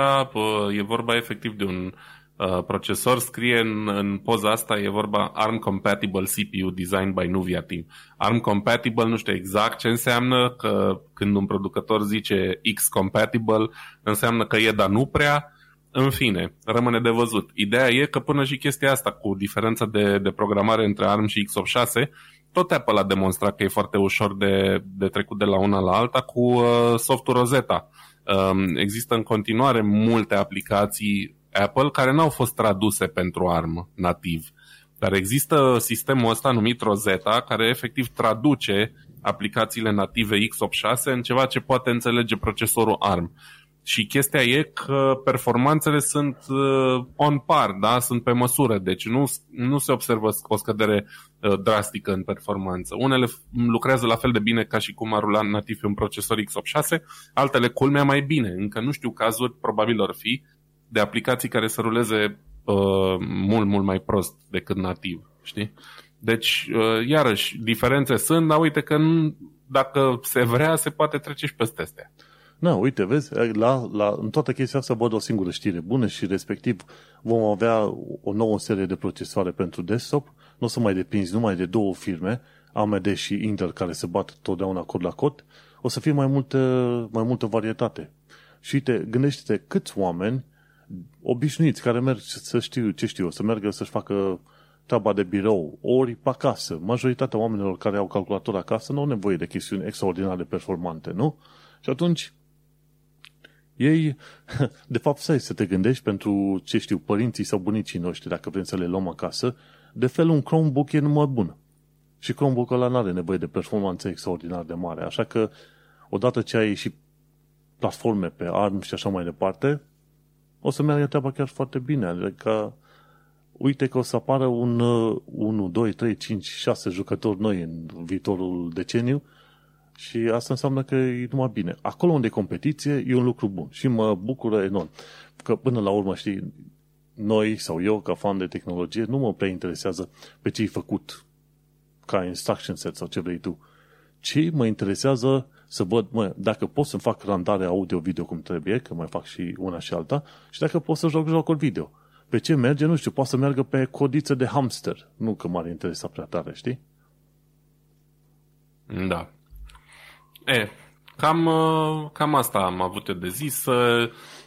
e vorba efectiv de un Uh, procesor scrie în, în poza asta, e vorba ARM Compatible CPU Designed by Nuvia Team. ARM Compatible nu știu exact ce înseamnă, că când un producător zice X Compatible, înseamnă că e, dar nu prea. În fine, rămâne de văzut. Ideea e că până și chestia asta cu diferența de, de programare între ARM și x86, tot Apple a demonstrat că e foarte ușor de, de trecut de la una la alta cu uh, softul Rosetta. Um, există în continuare multe aplicații Apple care n-au fost traduse pentru ARM nativ. Dar există sistemul ăsta numit Rosetta care efectiv traduce aplicațiile native x86 în ceva ce poate înțelege procesorul ARM. Și chestia e că performanțele sunt uh, on par, da? sunt pe măsură, deci nu, nu se observă o scădere uh, drastică în performanță. Unele lucrează la fel de bine ca și cum ar rula nativ pe un procesor x86, altele culmea mai bine. Încă nu știu cazuri, probabil ar fi, de aplicații care să ruleze uh, mult, mult mai prost decât nativ, știi? Deci, uh, iarăși, diferențe sunt, dar uite că nu, dacă se vrea, se poate trece și peste astea. Na, uite, vezi, la, la, în toată chestia asta văd o singură știre bună și respectiv vom avea o nouă serie de procesoare pentru desktop, nu o să mai depinzi numai de două firme, AMD și Intel, care se bat totdeauna cod la cod, o să fie mai multă, mai multă varietate. Și uite, gândește-te câți oameni obișnuiți care merg să știu ce știu, să meargă să-și facă treaba de birou, ori pe acasă. Majoritatea oamenilor care au calculator acasă nu au nevoie de chestiuni extraordinare performante, nu? Și atunci ei, de fapt, să să te gândești pentru, ce știu, părinții sau bunicii noștri, dacă vrem să le luăm acasă, de fel un Chromebook e numai bun. Și Chromebook ăla nu are nevoie de performanță extraordinar de mare. Așa că, odată ce ai și platforme pe ARM și așa mai departe, o să meargă treaba chiar foarte bine. Adică, uite că o să apară un 1, 2, 3, 5, 6 jucători noi în viitorul deceniu și asta înseamnă că e numai bine. Acolo unde e competiție, e un lucru bun și mă bucură enorm. Că până la urmă, știi, noi sau eu, ca fan de tehnologie, nu mă prea interesează pe ce ai făcut ca instruction set sau ce vrei tu, ci mă interesează să văd, mă, dacă pot să fac randare audio-video cum trebuie, că mai fac și una și alta, și dacă pot să joc jocuri video. Pe ce merge, nu știu, poate să meargă pe codiță de hamster. Nu că m-ar interesa prea tare, știi? Da. E, cam, uh, cam asta am avut de zis.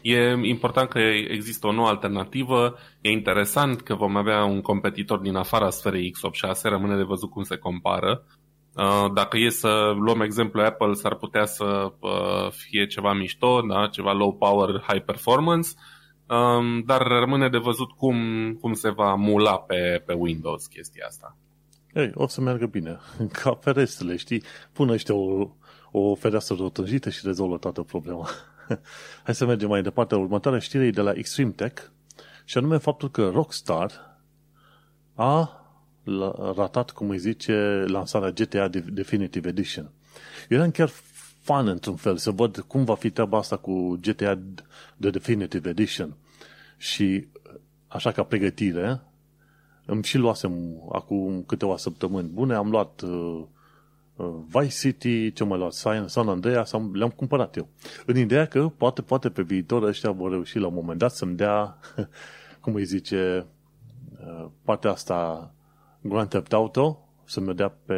E important că există o nouă alternativă. E interesant că vom avea un competitor din afara sferei X86. Rămâne de văzut cum se compară. Uh, dacă e să luăm exemplu Apple, s-ar putea să uh, fie ceva mișto, da? ceva low power, high performance, um, dar rămâne de văzut cum, cum se va mula pe, pe Windows chestia asta. Ei, o să meargă bine. Ca ferestrele, știi? Pune ăștia o, o fereastră rotunjită și rezolvă toată problema. Hai să mergem mai departe. Următoarea știre e de la Extreme Tech și anume faptul că Rockstar a ratat, cum îi zice, lansarea GTA Definitive Edition. Era chiar fan într-un fel să văd cum va fi treaba asta cu GTA The Definitive Edition. Și așa ca pregătire, îmi și luasem acum câteva săptămâni bune, am luat uh, uh, Vice City, ce mai luat, San, San Andreas, le-am cumpărat eu. În ideea că poate, poate pe viitor ăștia vor reuși la un moment dat să-mi dea, cum îi zice, uh, partea asta Grand Theft Auto să-mi dea pe,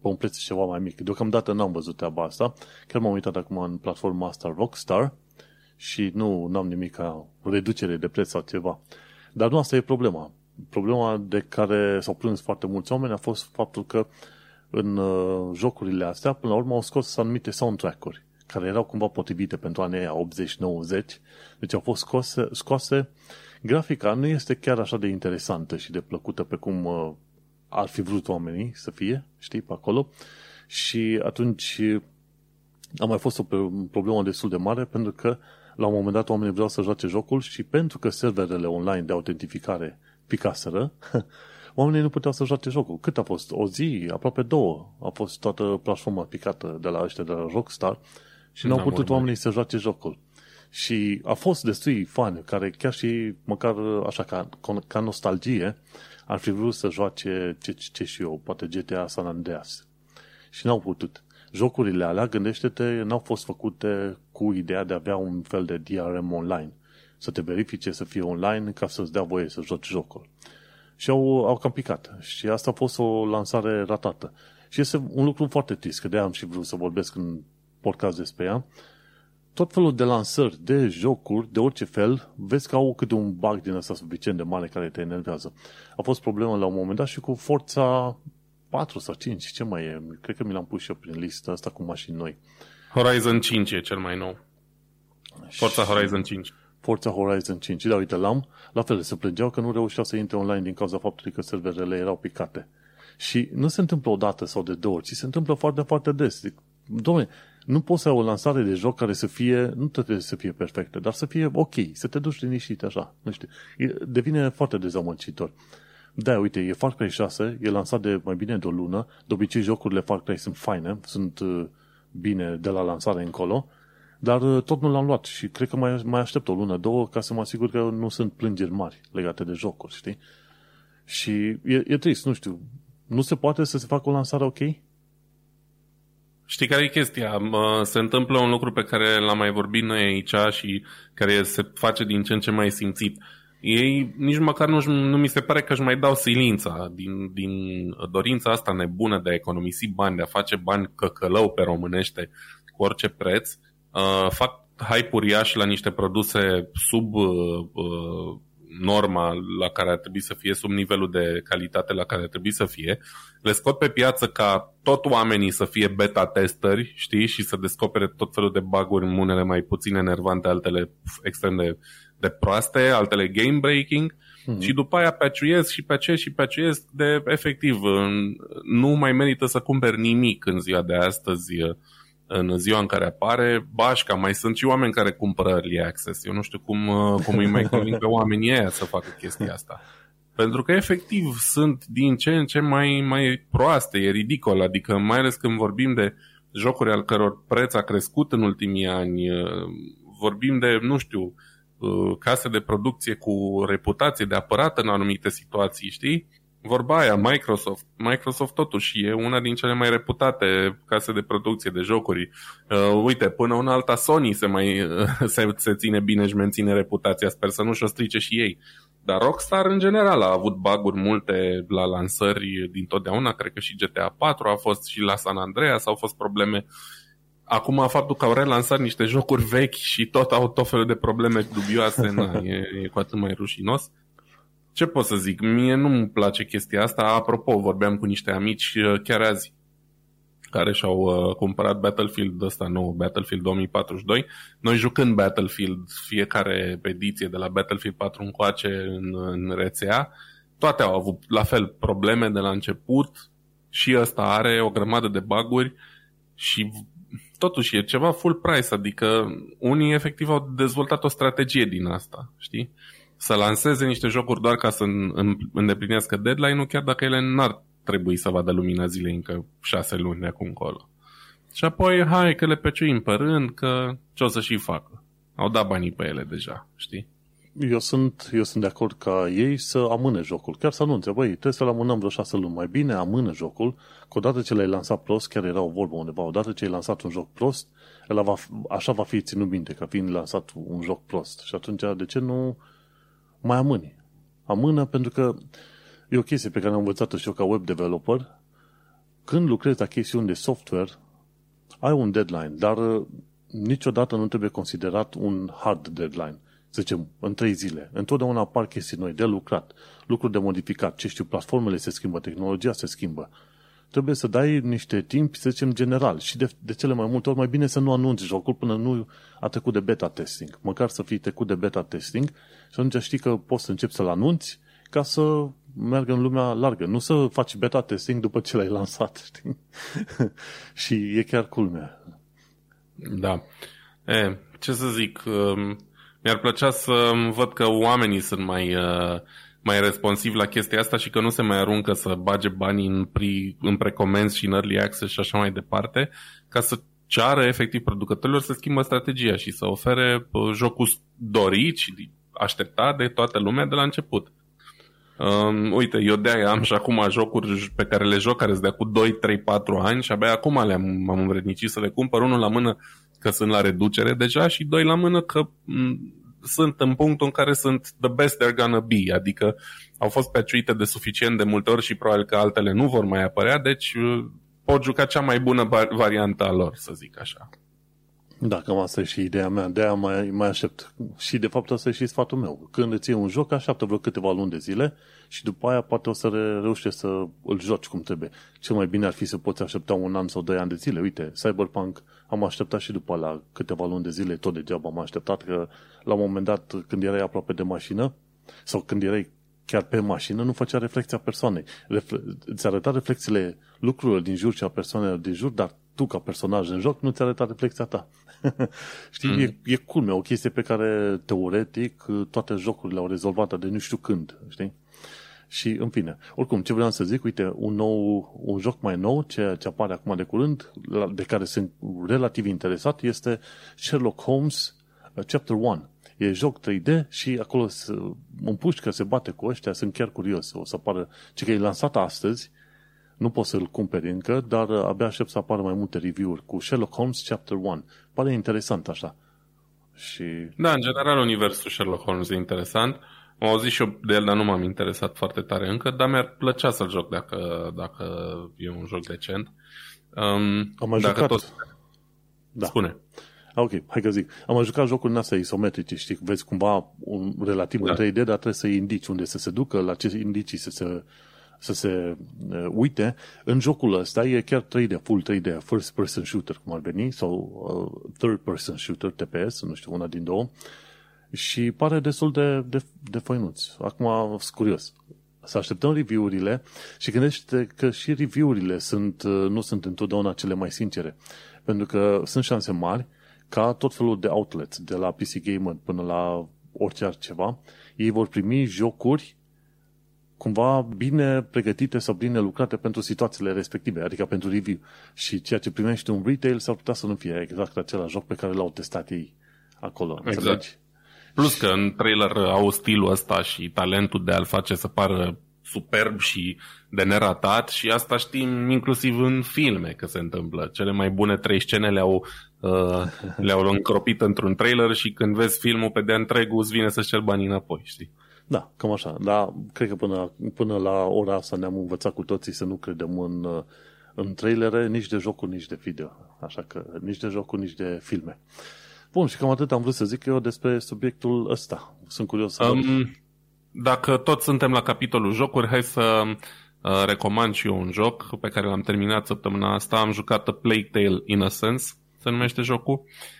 pe un preț ceva mai mic. Deocamdată n-am văzut treaba asta. Chiar m-am uitat acum în platforma asta Rockstar și nu am nimic ca reducere de preț sau ceva. Dar nu asta e problema. Problema de care s-au plâns foarte mulți oameni a fost faptul că în uh, jocurile astea, până la urmă, au scos anumite soundtrack-uri care erau cumva potrivite pentru anii 80-90, deci au fost scoase, scoase grafica nu este chiar așa de interesantă și de plăcută pe cum uh, ar fi vrut oamenii să fie, știi, pe acolo. Și atunci a mai fost o problemă destul de mare pentru că la un moment dat oamenii vreau să joace jocul și pentru că serverele online de autentificare picaseră, oamenii nu puteau să joace jocul. Cât a fost? O zi, aproape două. A fost toată platforma picată de la ăștia de la Rockstar și n-au putut oamenii să joace jocul. Și a fost destui fani care chiar și măcar așa ca, ca nostalgie ar fi vrut să joace ce, ce și eu, poate GTA San Andreas. Și n-au putut. Jocurile alea, gândește-te, n-au fost făcute cu ideea de a avea un fel de DRM online. Să te verifice să fie online ca să-ți dea voie să joci jocul. Și au, au cam picat. Și asta a fost o lansare ratată. Și este un lucru foarte trist, că de am și vrut să vorbesc în podcast despre ea, tot felul de lansări de jocuri, de orice fel, vezi că au câte un bug din ăsta suficient de mare care te enervează. A fost problemă la un moment dat și cu Forța 4 sau 5, ce mai e? Cred că mi l-am pus și eu prin listă asta cu mașini noi. Horizon 5 e cel mai nou. Forța Horizon 5. Forța Horizon 5. Da, uite, l-am. La fel, se plângeau că nu reușeau să intre online din cauza faptului că serverele erau picate. Și nu se întâmplă o dată sau de două ori, ci se întâmplă foarte, foarte des. Dom'le, nu poți să ai o lansare de joc care să fie, nu trebuie să fie perfectă, dar să fie ok, să te duci liniștit așa, nu știu. Devine foarte dezamăgitor. Da, uite, e Far Cry 6, e lansat de mai bine de o lună, de obicei jocurile Far Cry sunt faine, sunt uh, bine de la lansare încolo, dar uh, tot nu l-am luat și cred că mai, mai aștept o lună, două, ca să mă asigur că nu sunt plângeri mari legate de jocuri, știi? Și e, e trist, nu știu, nu se poate să se facă o lansare ok? Știi care e chestia? Se întâmplă un lucru pe care l-am mai vorbit noi aici și care se face din ce în ce mai simțit. Ei nici măcar nu, nu mi se pare că își mai dau silința din, din dorința asta nebună de a economisi bani, de a face bani căcălău pe românește cu orice preț. Uh, fac hype uriaș la niște produse sub uh, uh, norma la care ar trebui să fie, sub nivelul de calitate la care ar trebui să fie, le scot pe piață ca tot oamenii să fie beta-testări, știi, și să descopere tot felul de baguri, unele mai puțin enervante, altele extrem de, de proaste, altele game-breaking, mm-hmm. și după aia peciuiesc și pe ce și peciuiesc de efectiv. Nu mai merită să cumperi nimic în ziua de astăzi în ziua în care apare bașca. Mai sunt și oameni care cumpără early access. Eu nu știu cum, uh, cum îi mai conving pe oamenii ăia să facă chestia asta. Pentru că efectiv sunt din ce în ce mai, mai proaste, e ridicol, adică mai ales când vorbim de jocuri al căror preț a crescut în ultimii ani, uh, vorbim de, nu știu, uh, case de producție cu reputație de apărat în anumite situații, știi? Vorba aia, Microsoft. Microsoft totuși e una din cele mai reputate case de producție de jocuri. Uh, uite, până una alta Sony se mai uh, se, se ține bine și menține reputația. Sper să nu și-o strice și ei. Dar Rockstar în general a avut baguri multe la lansări din totdeauna, cred că și GTA 4 a fost și la San Andreas au fost probleme. Acum faptul că au relansat niște jocuri vechi și tot au tot felul de probleme dubioase, na, e, e cu atât mai rușinos. Ce pot să zic? Mie nu-mi place chestia asta. Apropo, vorbeam cu niște amici uh, chiar azi care și-au uh, cumpărat Battlefield ăsta nou, Battlefield 2042. Noi jucând Battlefield, fiecare ediție de la Battlefield 4 încoace în, în rețea, toate au avut la fel probleme de la început și ăsta are o grămadă de baguri și totuși e ceva full price, adică unii efectiv au dezvoltat o strategie din asta, știi? Să lanseze niște jocuri doar ca să îndeplinească deadline-ul, chiar dacă ele n-ar trebui să vadă lumina zilei încă șase luni de acum încolo. Și apoi, hai că le peciuim pe rând, că ce o să și facă. Au dat banii pe ele deja, știi? Eu sunt, eu sunt de acord ca ei să amâne jocul. Chiar să anunțe, băi, trebuie să-l amânăm vreo șase luni. Mai bine amână jocul, că odată ce l-ai lansat prost, chiar era o vorbă undeva, odată ce ai lansat un joc prost, el va, așa va fi ținut minte, ca fiind lansat un joc prost. Și atunci, de ce nu mai amâni? Amână pentru că E o chestie pe care am învățat-o și eu ca web developer. Când lucrezi la chestiuni de software, ai un deadline, dar uh, niciodată nu trebuie considerat un hard deadline. Să zicem, în trei zile. Întotdeauna apar chestii noi de lucrat, lucruri de modificat, ce știu, platformele se schimbă, tehnologia se schimbă. Trebuie să dai niște timp, să zicem, general. Și de, de cele mai multe ori, mai bine să nu anunți jocul până nu a trecut de beta testing. Măcar să fii trecut de beta testing și atunci știi că poți să începi să-l anunți ca să meargă în lumea largă. Nu să faci beta testing după ce l-ai lansat, știi? și e chiar culmea. Da. E, ce să zic, um, mi-ar plăcea să văd că oamenii sunt mai, uh, mai responsivi la chestia asta și că nu se mai aruncă să bage banii în, pre, în precomenzi și în early access și așa mai departe, ca să ceară efectiv producătorilor să schimbă strategia și să ofere uh, jocul dorit și așteptat de toată lumea de la început. Um, uite, eu de am și acum jocuri pe care le joc care sunt de acum 2, 3, 4 ani și abia acum le-am m-am învrednicit să le cumpăr. Unul la mână că sunt la reducere deja și doi la mână că m- sunt în punctul în care sunt the best they're gonna be, adică au fost peciuite de suficient de multe ori și probabil că altele nu vor mai apărea, deci uh, pot juca cea mai bună variantă a lor, să zic așa. Da, cam asta e și ideea mea. De-aia mai, mai aștept. Și de fapt asta e și sfatul meu. Când îți iei un joc, așteaptă vreo câteva luni de zile și după aia poate o să reușești să îl joci cum trebuie. Cel mai bine ar fi să poți aștepta un an sau doi ani de zile. Uite, Cyberpunk am așteptat și după la câteva luni de zile, tot degeaba am așteptat că la un moment dat, când erai aproape de mașină, sau când erai chiar pe mașină, nu făcea reflexia persoanei. Refle- îți arăta reflexiile lucrurilor din jur și a persoanelor din jur, dar tu ca personaj în joc nu ți arăta reflexia ta. Știi, mm. e, e culmea, o chestie pe care teoretic toate jocurile au rezolvat de nu știu când, știi? Și, în fine, oricum, ce vreau să zic, uite, un nou, un joc mai nou, ce, ce apare acum de curând, de care sunt relativ interesat, este Sherlock Holmes uh, Chapter 1. E joc 3D și acolo un pușcă se bate cu ăștia, sunt chiar curios. O să apară, ce că e lansat astăzi, nu poți să-l cumperi încă, dar abia aștept să apară mai multe review-uri cu Sherlock Holmes Chapter 1. Pare interesant așa. Și... Da, în general universul Sherlock Holmes e interesant. Am auzit și eu de el, dar nu m-am interesat foarte tare încă, dar mi-ar plăcea să-l joc dacă, dacă e un joc decent. Um, Am mai dacă jucat. Tot... Da. Spune. Ok, hai că zic. Am mai jucat jocuri în astea isometrice, știi, vezi cumva un relativ da. în 3D, dar trebuie să indici unde să se ducă, la ce indicii să se, să se uh, uite. În jocul ăsta e chiar 3D, full 3D, first person shooter, cum ar veni, sau uh, third person shooter, TPS, nu știu, una din două. Și pare destul de, de, de făinuț. Acum, sunt curios. Să așteptăm review-urile și gândește că și review-urile sunt, uh, nu sunt întotdeauna cele mai sincere. Pentru că sunt șanse mari ca tot felul de outlets, de la PC Gamer până la orice altceva, ei vor primi jocuri cumva bine pregătite sau bine lucrate pentru situațiile respective, adică pentru review. Și ceea ce primește un retail s-ar putea să nu fie exact același joc pe care l-au testat ei acolo. Exact. Înțelegi? Plus că în trailer au stilul ăsta și talentul de a-l face să pară superb și de neratat și asta știm inclusiv în filme că se întâmplă. Cele mai bune trei scene le-au, uh, le-au încropit într-un trailer și când vezi filmul pe de întregul îți vine să-ți cer banii înapoi, știi? Da, cam așa. Dar cred că până, până la ora asta ne-am învățat cu toții să nu credem în, în trailere, nici de jocuri, nici de video. Așa că nici de jocuri, nici de filme. Bun, și cam atât am vrut să zic eu despre subiectul ăsta. Sunt curios să um, Dacă tot suntem la capitolul jocuri, hai să uh, recomand și eu un joc pe care l-am terminat săptămâna asta. Am jucat A Plague Tale Innocence, se numește jocul. Uh,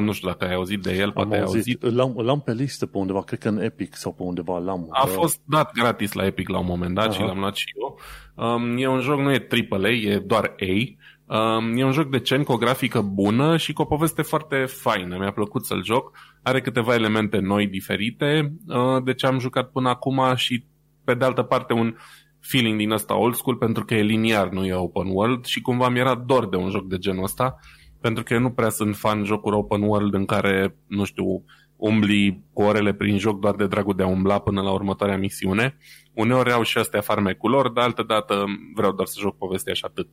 nu știu dacă ai auzit de el, poate am auzit. ai auzit. L-am, l-am pe listă pe undeva, cred că în Epic sau pe undeva l-am. A fost dat gratis la Epic la un moment dat Aha. și l-am luat și eu. Um, e un joc, nu e AAA, e doar A. Um, e un joc decent, cu o grafică bună și cu o poveste foarte faină. Mi-a plăcut să-l joc. Are câteva elemente noi, diferite, uh, de ce am jucat până acum și, pe de altă parte, un feeling din ăsta old school, pentru că e liniar, nu e open world și cumva mi-era dor de un joc de genul ăsta, pentru că eu nu prea sunt fan jocuri open world în care, nu știu, umbli cu orele prin joc doar de dragul de a umbla până la următoarea misiune. Uneori au și astea farmecul lor, dar altă dată vreau doar să joc povestea și atât.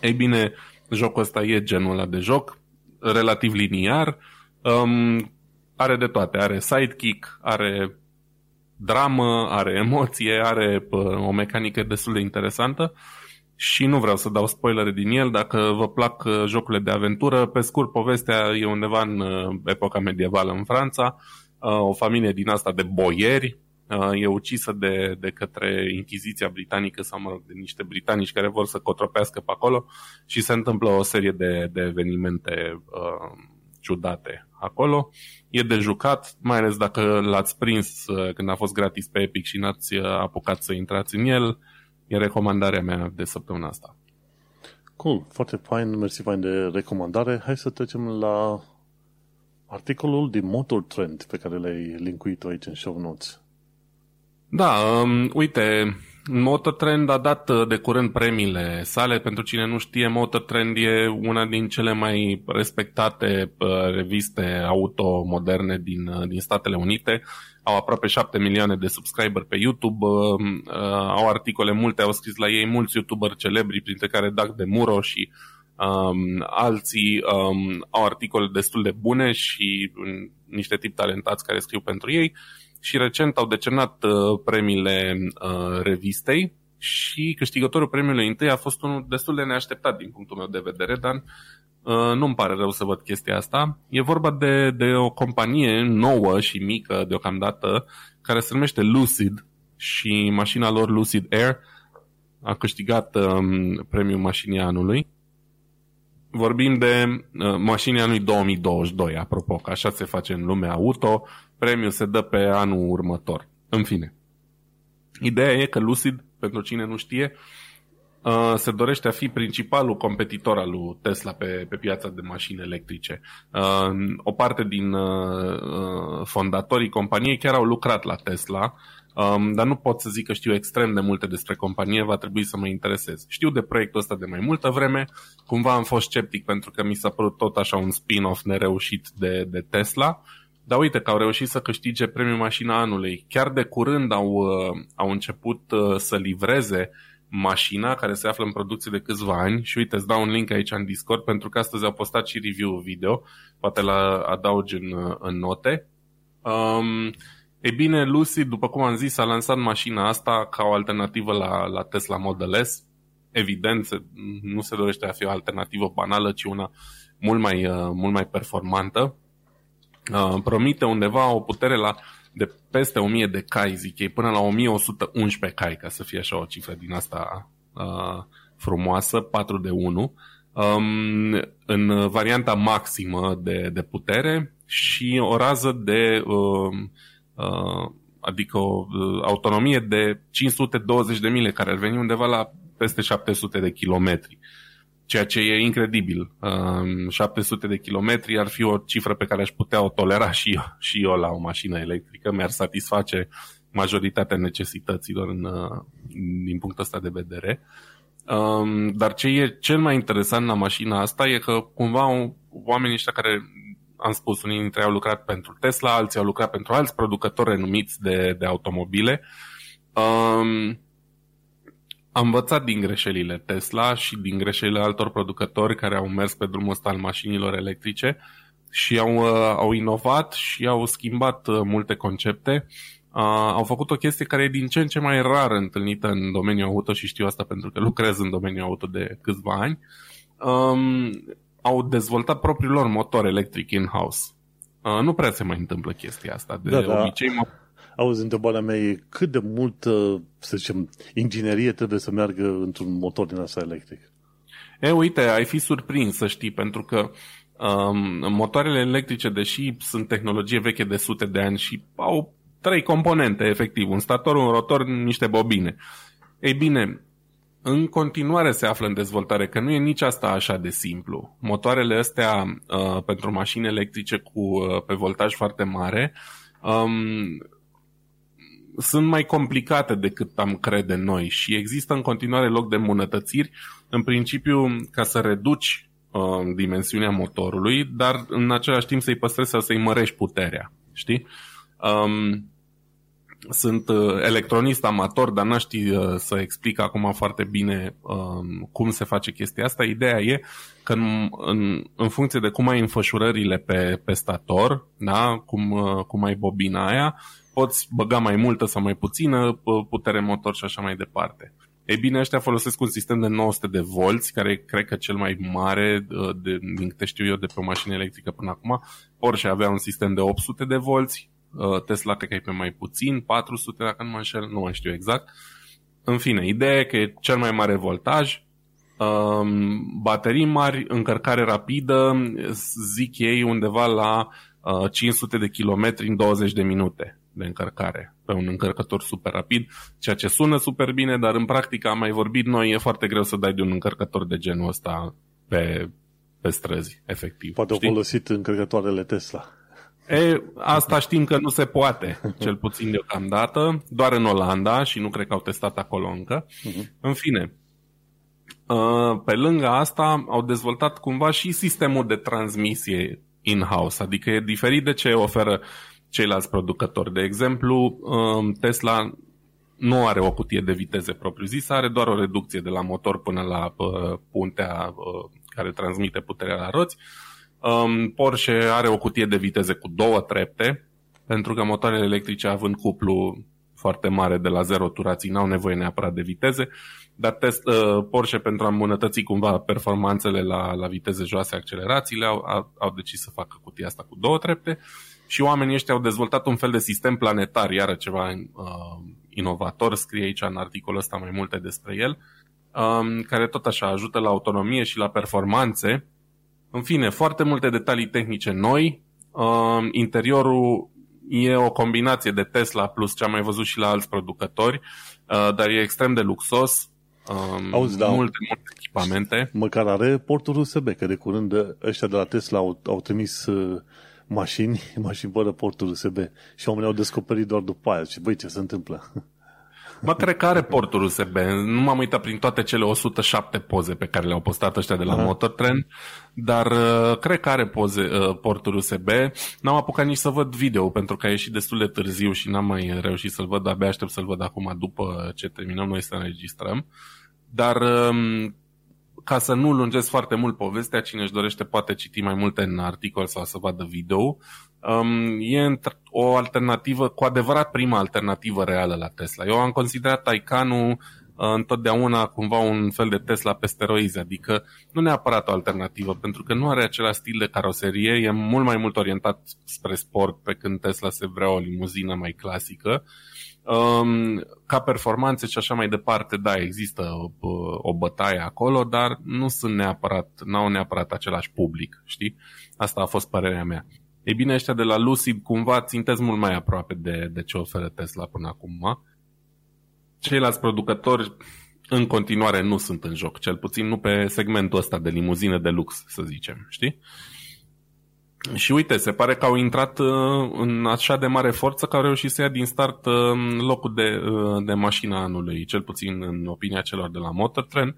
Ei bine, jocul ăsta e genul ăla de joc, relativ liniar, um, are de toate, are sidekick, are dramă, are emoție, are pă, o mecanică destul de interesantă și nu vreau să dau spoilere din el, dacă vă plac uh, jocurile de aventură, pe scurt, povestea e undeva în uh, epoca medievală în Franța, uh, o familie din asta de boieri, e ucisă de, de către Inchiziția Britanică sau, mă rog, de niște britanici care vor să cotropească pe acolo și se întâmplă o serie de, de evenimente uh, ciudate acolo. E de jucat, mai ales dacă l-ați prins uh, când a fost gratis pe Epic și n-ați uh, apucat să intrați în el. E recomandarea mea de săptămâna asta. Cool, foarte fain, mersi fain de recomandare. Hai să trecem la articolul din Motor Trend pe care l-ai linkuit aici în show notes. Da, um, uite, Mototrend a dat uh, de curând premiile sale. Pentru cine nu știe, Mototrend e una din cele mai respectate uh, reviste auto moderne din, uh, din Statele Unite. Au aproape 7 milioane de subscriber pe YouTube, um, au articole multe, au scris la ei mulți youtuberi celebri, printre care Doug de Muro și um, alții um, au articole destul de bune și um, niște tip talentați care scriu pentru ei. Uh, și recent au decernat uh, premiile uh, revistei și câștigătorul premiului întâi a fost unul destul de neașteptat din punctul meu de vedere, dar uh, nu-mi pare rău să văd chestia asta. E vorba de, de o companie nouă și mică deocamdată care se numește Lucid și mașina lor Lucid Air a câștigat um, premiul mașinii anului. Vorbim de uh, mașinii anului 2022, apropo, că așa se face în lumea auto premiul se dă pe anul următor. În fine. Ideea e că Lucid, pentru cine nu știe, uh, se dorește a fi principalul competitor al lui Tesla pe, pe piața de mașini electrice. Uh, o parte din uh, fondatorii companiei chiar au lucrat la Tesla, um, dar nu pot să zic că știu extrem de multe despre companie, va trebui să mă interesez. Știu de proiectul ăsta de mai multă vreme, cumva am fost sceptic pentru că mi s-a părut tot așa un spin-off nereușit de, de Tesla, dar uite că au reușit să câștige premiul mașina anului. Chiar de curând au, uh, au început uh, să livreze mașina care se află în producție de câțiva ani și uite, îți dau un link aici în Discord pentru că astăzi au postat și review video, poate la adaugi în, uh, în note. Um, e bine, Lucy, după cum am zis, a lansat mașina asta ca o alternativă la, la Tesla Model S. Evident, se, nu se dorește a fi o alternativă banală, ci una mult mai, uh, mult mai performantă uh, promite undeva o putere la de peste 1000 de cai, zic ei, până la 1111 cai, ca să fie așa o cifră din asta uh, frumoasă, 4 de 1, um, în varianta maximă de, de putere și o rază de, uh, uh, adică o uh, autonomie de 520 de mile, care ar veni undeva la peste 700 de kilometri. Uh, ceea ce e incredibil. 700 de kilometri ar fi o cifră pe care aș putea o tolera și eu, și eu la o mașină electrică. Mi-ar satisface majoritatea necesităților în, uh, din punctul ăsta de vedere. Um, dar ce e cel mai interesant la mașina asta e că cumva oamenii ăștia care am spus, unii dintre ei au lucrat pentru Tesla, alții au lucrat pentru alți producători renumiți de, de automobile. Um, am învățat din greșelile Tesla și din greșelile altor producători care au mers pe drumul ăsta al mașinilor electrice și au, uh, au inovat și au schimbat uh, multe concepte. au făcut o chestie care e din ce în ce mai rar întâlnită în domeniul auto și știu asta pentru că lucrez în domeniul auto de câțiva ani. Um, au dezvoltat propriul lor motor electric in-house. Uh, nu prea se mai întâmplă chestia asta. De Da, da. obicei, mă... Auzi, întrebarea mea e cât de multă, să zicem, inginerie trebuie să meargă într-un motor din asta electric? E, uite, ai fi surprins să știi, pentru că um, motoarele electrice, deși sunt tehnologie veche de sute de ani și au trei componente, efectiv, un stator, un rotor, niște bobine. Ei bine, în continuare se află în dezvoltare, că nu e nici asta așa de simplu. Motoarele astea uh, pentru mașini electrice cu uh, pe voltaj foarte mare um, sunt mai complicate decât am crede noi și există în continuare loc de îmbunătățiri, în principiu ca să reduci uh, dimensiunea motorului, dar în același timp să-i păstrezi sau să-i mărești puterea. Știi? Um, sunt uh, electronist amator, dar n-aș ști uh, să explic acum foarte bine um, cum se face chestia asta. Ideea e că în, în, în funcție de cum ai înfășurările pe, pe stator, da? cum, uh, cum ai bobina aia, poți băga mai multă sau mai puțină uh, putere motor și așa mai departe. Ei bine, ăștia folosesc un sistem de 900 de volți, care cred că cel mai mare, uh, de, din câte știu eu, de pe o mașină electrică până acum. Porsche avea un sistem de 800 de volți, uh, Tesla cred că e pe mai puțin, 400 dacă nu mă înșel, nu mai știu exact. În fine, ideea e că e cel mai mare voltaj, um, baterii mari, încărcare rapidă, zic ei undeva la uh, 500 de kilometri în 20 de minute de încărcare pe un încărcător super rapid, ceea ce sună super bine, dar în practică am mai vorbit noi, e foarte greu să dai de un încărcător de genul ăsta pe, pe străzi, efectiv. Poate au știi? folosit încărcătoarele Tesla. E, asta știm că nu se poate, cel puțin deocamdată, doar în Olanda și nu cred că au testat acolo încă. Mhm. În fine, uh, pe lângă asta au dezvoltat cumva și sistemul de transmisie in-house, adică e diferit de ce oferă ceilalți producători. De exemplu, um, Tesla nu are o cutie de viteze propriu-zisă, are doar o reducție de la motor până la uh, puntea uh, care transmite puterea la roți. Um, Porsche are o cutie de viteze cu două trepte, pentru că motoarele electrice având cuplu foarte mare de la zero turații n-au nevoie neapărat de viteze, dar Tesla, uh, Porsche pentru a îmbunătăți cumva performanțele la, la viteze joase, accelerațiile, au, au, au decis să facă cutia asta cu două trepte și oamenii ăștia au dezvoltat un fel de sistem planetar, iară ceva uh, inovator, scrie aici în articolul ăsta mai multe despre el, um, care tot așa ajută la autonomie și la performanțe. În fine, foarte multe detalii tehnice noi. Um, interiorul e o combinație de Tesla plus ce am mai văzut și la alți producători, uh, dar e extrem de luxos. Um, Auzi, da. multe, multe echipamente. Măcar are portul USB, că de curând de- ăștia de la Tesla au, au trimis uh, mașini, mașini fără portul USB și oamenii au descoperit doar după aia. Și băi, ce se întâmplă? Mă, cred că are portul USB. Nu m-am uitat prin toate cele 107 poze pe care le-au postat ăștia de la Aha. Motortrend, dar uh, cred că are poze, uh, portul USB. N-am apucat nici să văd video pentru că a ieșit destul de târziu și n-am mai reușit să-l văd. Abia aștept să-l văd acum după ce terminăm noi să înregistrăm. Dar um, ca să nu lungesc foarte mult povestea, cine își dorește poate citi mai multe în articol sau să vadă video. Um, e într- o alternativă, cu adevărat prima alternativă reală la Tesla. Eu am considerat Taycanul uh, întotdeauna cumva un fel de Tesla pe steroizi, adică nu neapărat o alternativă, pentru că nu are același stil de caroserie, e mult mai mult orientat spre sport, pe când Tesla se vrea o limuzină mai clasică. Um, ca performanțe și așa mai departe, da, există o, o bătaie acolo, dar nu sunt neapărat, n-au neapărat același public, știi? Asta a fost părerea mea. Ei bine, ăștia de la Lucid cumva țintesc mult mai aproape de, de ce oferă Tesla până acum. Ceilalți producători în continuare nu sunt în joc, cel puțin nu pe segmentul ăsta de limuzine de lux, să zicem, știi? Și uite, se pare că au intrat uh, în așa de mare forță că au reușit să ia din start uh, locul de, uh, de mașina anului, cel puțin în opinia celor de la Motortrend.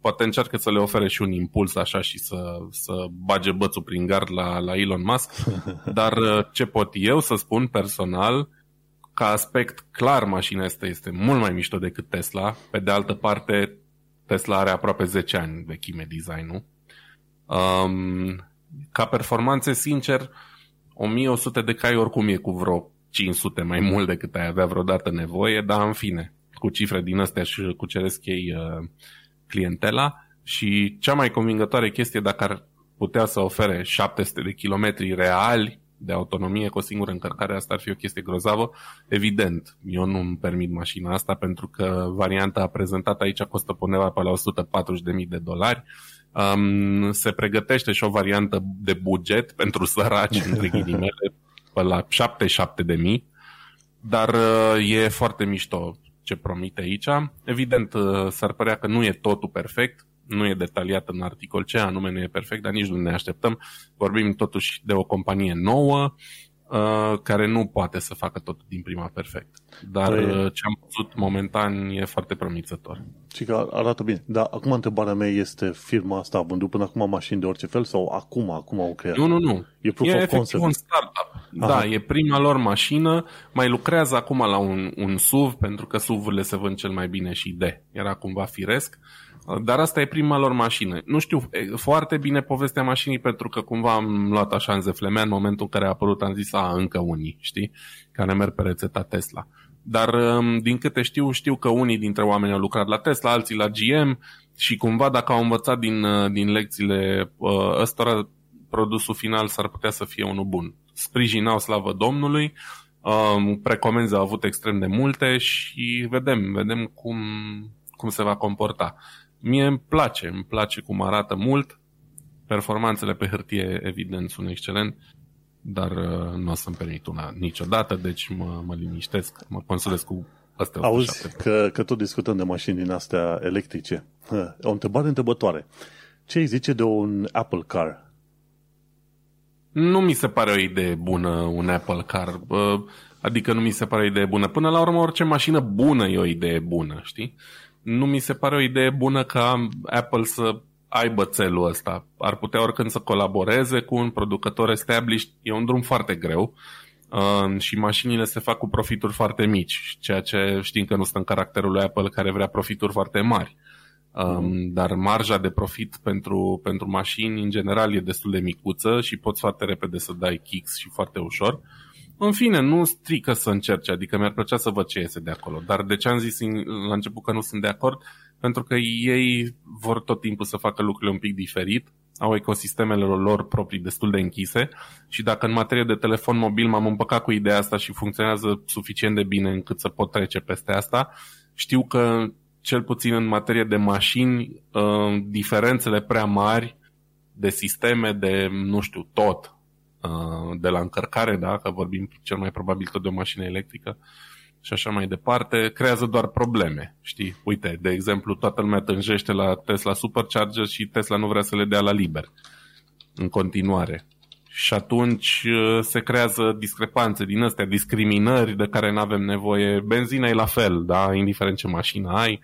Poate încearcă să le ofere și un impuls așa și să, să bage bățul prin gard la, la Elon Musk. Dar uh, ce pot eu să spun personal, ca aspect clar mașina asta este mult mai mișto decât Tesla. Pe de altă parte, Tesla are aproape 10 ani vechime design-ul. Um, ca performanțe, sincer, 1100 de cai oricum e cu vreo 500 mai mult decât ai avea vreodată nevoie, dar în fine, cu cifre din astea și cuceresc ei uh, clientela și cea mai convingătoare chestie dacă ar putea să ofere 700 de kilometri reali de autonomie cu o singură încărcare, asta ar fi o chestie grozavă. Evident, eu nu îmi permit mașina asta pentru că varianta prezentată aici costă pe undeva pe la 140.000 de dolari. Um, se pregătește și o variantă de buget pentru săraci, între ghilimele, pe la 77.000, dar uh, e foarte mișto ce promite aici. Evident, uh, s-ar părea că nu e totul perfect, nu e detaliat în articol ce anume nu e perfect, dar nici nu ne așteptăm. Vorbim totuși de o companie nouă uh, care nu poate să facă tot din prima perfect. Dar păi... uh, ce am văzut momentan e foarte promițător. Și că arată bine. Dar acum întrebarea mea este firma asta a vândut până acum mașini de orice fel sau acum, acum au creat? Nu, nu, nu. E proof e of concept. un startup. Aha. Da, e prima lor mașină. Mai lucrează acum la un, un SUV pentru că SUV-urile se vând cel mai bine și de. Era cumva firesc. Dar asta e prima lor mașină. Nu știu foarte bine povestea mașinii pentru că cumva am luat așa în zeflemea în momentul în care a apărut, am zis, a, încă unii, știi, care merg pe rețeta Tesla. Dar um, din câte știu, știu că unii dintre oameni au lucrat la Tesla, alții la GM și cumva dacă au învățat din, uh, din lecțiile uh, ăstora, produsul final s-ar putea să fie unul bun. Sprijinau slavă Domnului, um, precomenzi au avut extrem de multe și vedem, vedem cum, cum se va comporta. Mie îmi place, îmi place cum arată mult. Performanțele pe hârtie, evident, sunt excelent, dar uh, nu o să-mi permit una niciodată, deci mă, mă liniștesc, mă consolez cu astea. Auzi că, că tot discutăm de mașini din astea electrice. O întrebare întrebătoare. Ce îi zice de un Apple Car? Nu mi se pare o idee bună un Apple Car. Adică nu mi se pare o idee bună. Până la urmă, orice mașină bună e o idee bună, știi? Nu mi se pare o idee bună ca Apple să aibă țelul ăsta. Ar putea oricând să colaboreze cu un producător established. E un drum foarte greu uh, și mașinile se fac cu profituri foarte mici, ceea ce știm că nu stă în caracterul lui Apple care vrea profituri foarte mari. Um, dar marja de profit pentru, pentru mașini în general e destul de micuță și poți foarte repede să dai kicks și foarte ușor. Uh, în fine, nu strică să încerce, adică mi-ar plăcea să văd ce iese de acolo. Dar de ce am zis la început că nu sunt de acord? Pentru că ei vor tot timpul să facă lucrurile un pic diferit, au ecosistemele lor proprii destul de închise și dacă în materie de telefon mobil m-am împăcat cu ideea asta și funcționează suficient de bine încât să pot trece peste asta, știu că cel puțin în materie de mașini, uh, diferențele prea mari de sisteme, de, nu știu, tot, Uh, de la încărcare, da, că vorbim cel mai probabil tot de o mașină electrică și așa mai departe, creează doar probleme, știi? Uite, de exemplu, toată lumea tânjește la Tesla Supercharger și Tesla nu vrea să le dea la liber în continuare. Și atunci uh, se creează discrepanțe din astea, discriminări de care nu avem nevoie. Benzina e la fel, da? indiferent ce mașină ai.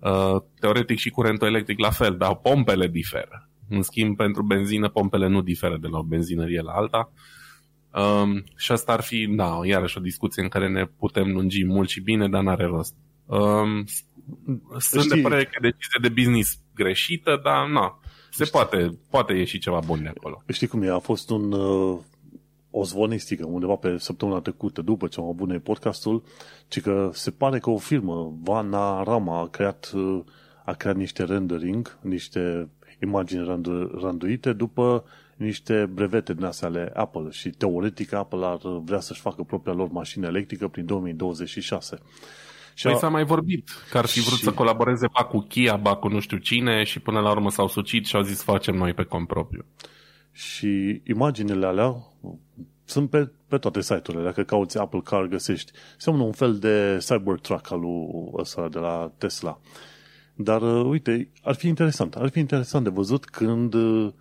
Uh, teoretic și curentul electric la fel, dar pompele diferă. În schimb, pentru benzină, pompele nu diferă de la o benzinărie la alta. Um, și asta ar fi, da, iarăși o discuție în care ne putem lungi mult și bine, dar n-are rost. Um, sunt Știi... de părere că e decizie de business greșită, dar na, se Știi... poate, poate ieși ceva bun de acolo. Știi cum e? A fost un, uh, o zvonistică undeva pe săptămâna trecută, după ce am avut podcastul, ci că se pare că o firmă, Vana Rama, a creat, uh, a creat niște rendering, niște imagini randu- randuite după niște brevete din astea ale Apple și teoretic Apple ar vrea să-și facă propria lor mașină electrică prin 2026. Și păi s-a mai vorbit că ar fi vrut și... să colaboreze ba cu Kia, ba cu nu știu cine și până la urmă s-au sucit și au zis facem noi pe cont propriu. Și imaginile alea sunt pe, pe toate site-urile. Dacă cauți Apple Car, găsești. Seamănă un fel de Cybertruck al lui ăsta de la Tesla. Dar, uh, uite, ar fi interesant. Ar fi interesant de văzut când uh,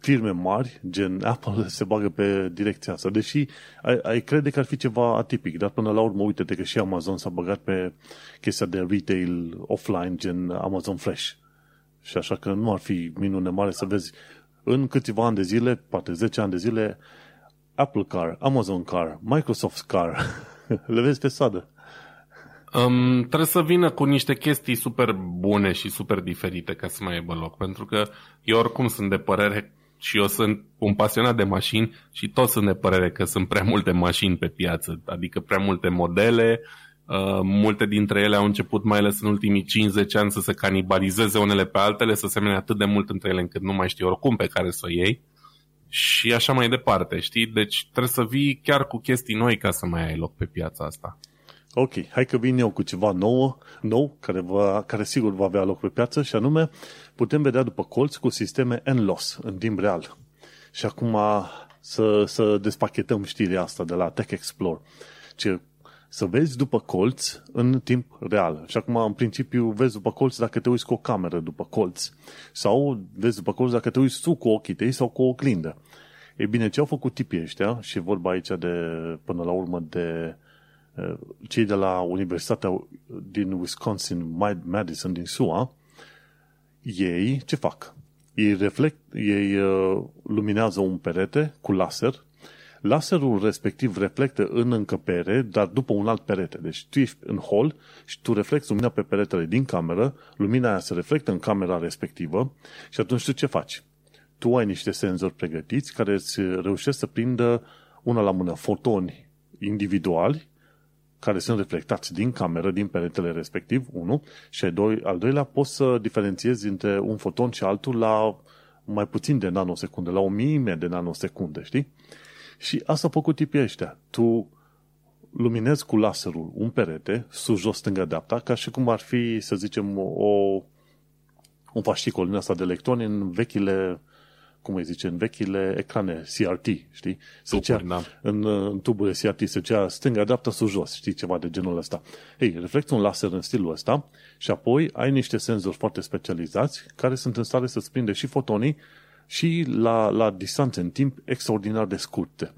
firme mari, gen Apple, se bagă pe direcția asta. Deși ai, ai crede că ar fi ceva atipic, dar până la urmă, uite-te că și Amazon s-a băgat pe chestia de retail offline, gen Amazon Fresh. Și așa că nu ar fi minune mare să vezi în câțiva ani de zile, poate 10 ani de zile, Apple Car, Amazon Car, Microsoft Car, le vezi pe sadă. Um, trebuie să vină cu niște chestii super bune și super diferite ca să mai aibă loc, pentru că eu oricum sunt de părere și eu sunt un pasionat de mașini și toți sunt de părere că sunt prea multe mașini pe piață, adică prea multe modele, uh, multe dintre ele au început, mai ales în ultimii 50 ani, să se canibalizeze unele pe altele, să semene atât de mult între ele încât nu mai știi oricum pe care să o iei și așa mai departe, știi? Deci trebuie să vii chiar cu chestii noi ca să mai ai loc pe piața asta. Ok, hai că vin eu cu ceva nou, nou care, va, care sigur va avea loc pe piață și anume putem vedea după colț cu sisteme NLOS în timp real. Și acum să, să despachetăm știrea asta de la Tech Explore. Ce, să vezi după colț în timp real. Și acum, în principiu, vezi după colț dacă te uiți cu o cameră după colț. Sau vezi după colț dacă te uiți tu cu ochii tăi sau cu o oglindă. Ei bine, ce au făcut tipii ăștia, și vorba aici de, până la urmă, de uh, cei de la Universitatea din Wisconsin, Madison, din SUA, ei ce fac? Ei, reflect, ei uh, luminează un perete cu laser, laserul respectiv reflectă în încăpere, dar după un alt perete. Deci tu ești în hol și tu reflecti lumina pe peretele din cameră, lumina aia se reflectă în camera respectivă și atunci tu ce faci? Tu ai niște senzori pregătiți care îți reușesc să prindă una la mână fotoni individuali care sunt reflectați din cameră, din peretele respectiv, unul, și al doilea poți să diferențiezi între un foton și altul la mai puțin de nanosecunde, la o mime de nanosecunde, știi? Și asta a făcut tipii ăștia. Tu luminezi cu laserul un perete, sus, jos, stânga, dreapta, ca și cum ar fi, să zicem, o, un fascicol din asta de electroni în vechile cum îi zice, în vechile ecrane CRT, știi? Se Tuburi, da. în, în tuburile CRT se cea stânga, dreapta, sus, jos, știi, ceva de genul ăsta. Ei, reflectă un laser în stilul ăsta și apoi ai niște senzori foarte specializați care sunt în stare să-ți prinde și fotonii și la, la distanțe în timp extraordinar de scurte.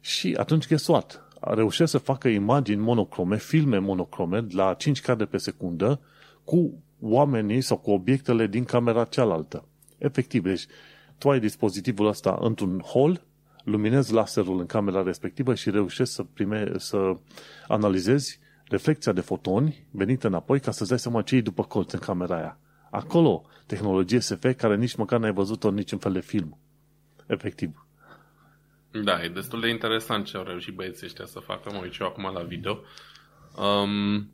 Și atunci, guess what? Reușesc să facă imagini monocrome, filme monocrome la 5 cadre pe secundă cu oamenii sau cu obiectele din camera cealaltă. Efectiv, deci tu ai dispozitivul ăsta într-un hol, luminezi laserul în camera respectivă și reușești să, prime, să analizezi reflecția de fotoni venită înapoi ca să-ți dai seama ce e după colț în camera aia. Acolo, tehnologie SF care nici măcar n-ai văzut-o în niciun fel de film. Efectiv. Da, e destul de interesant ce au reușit băieții ăștia să facă. Mă uit eu acum la video. Um,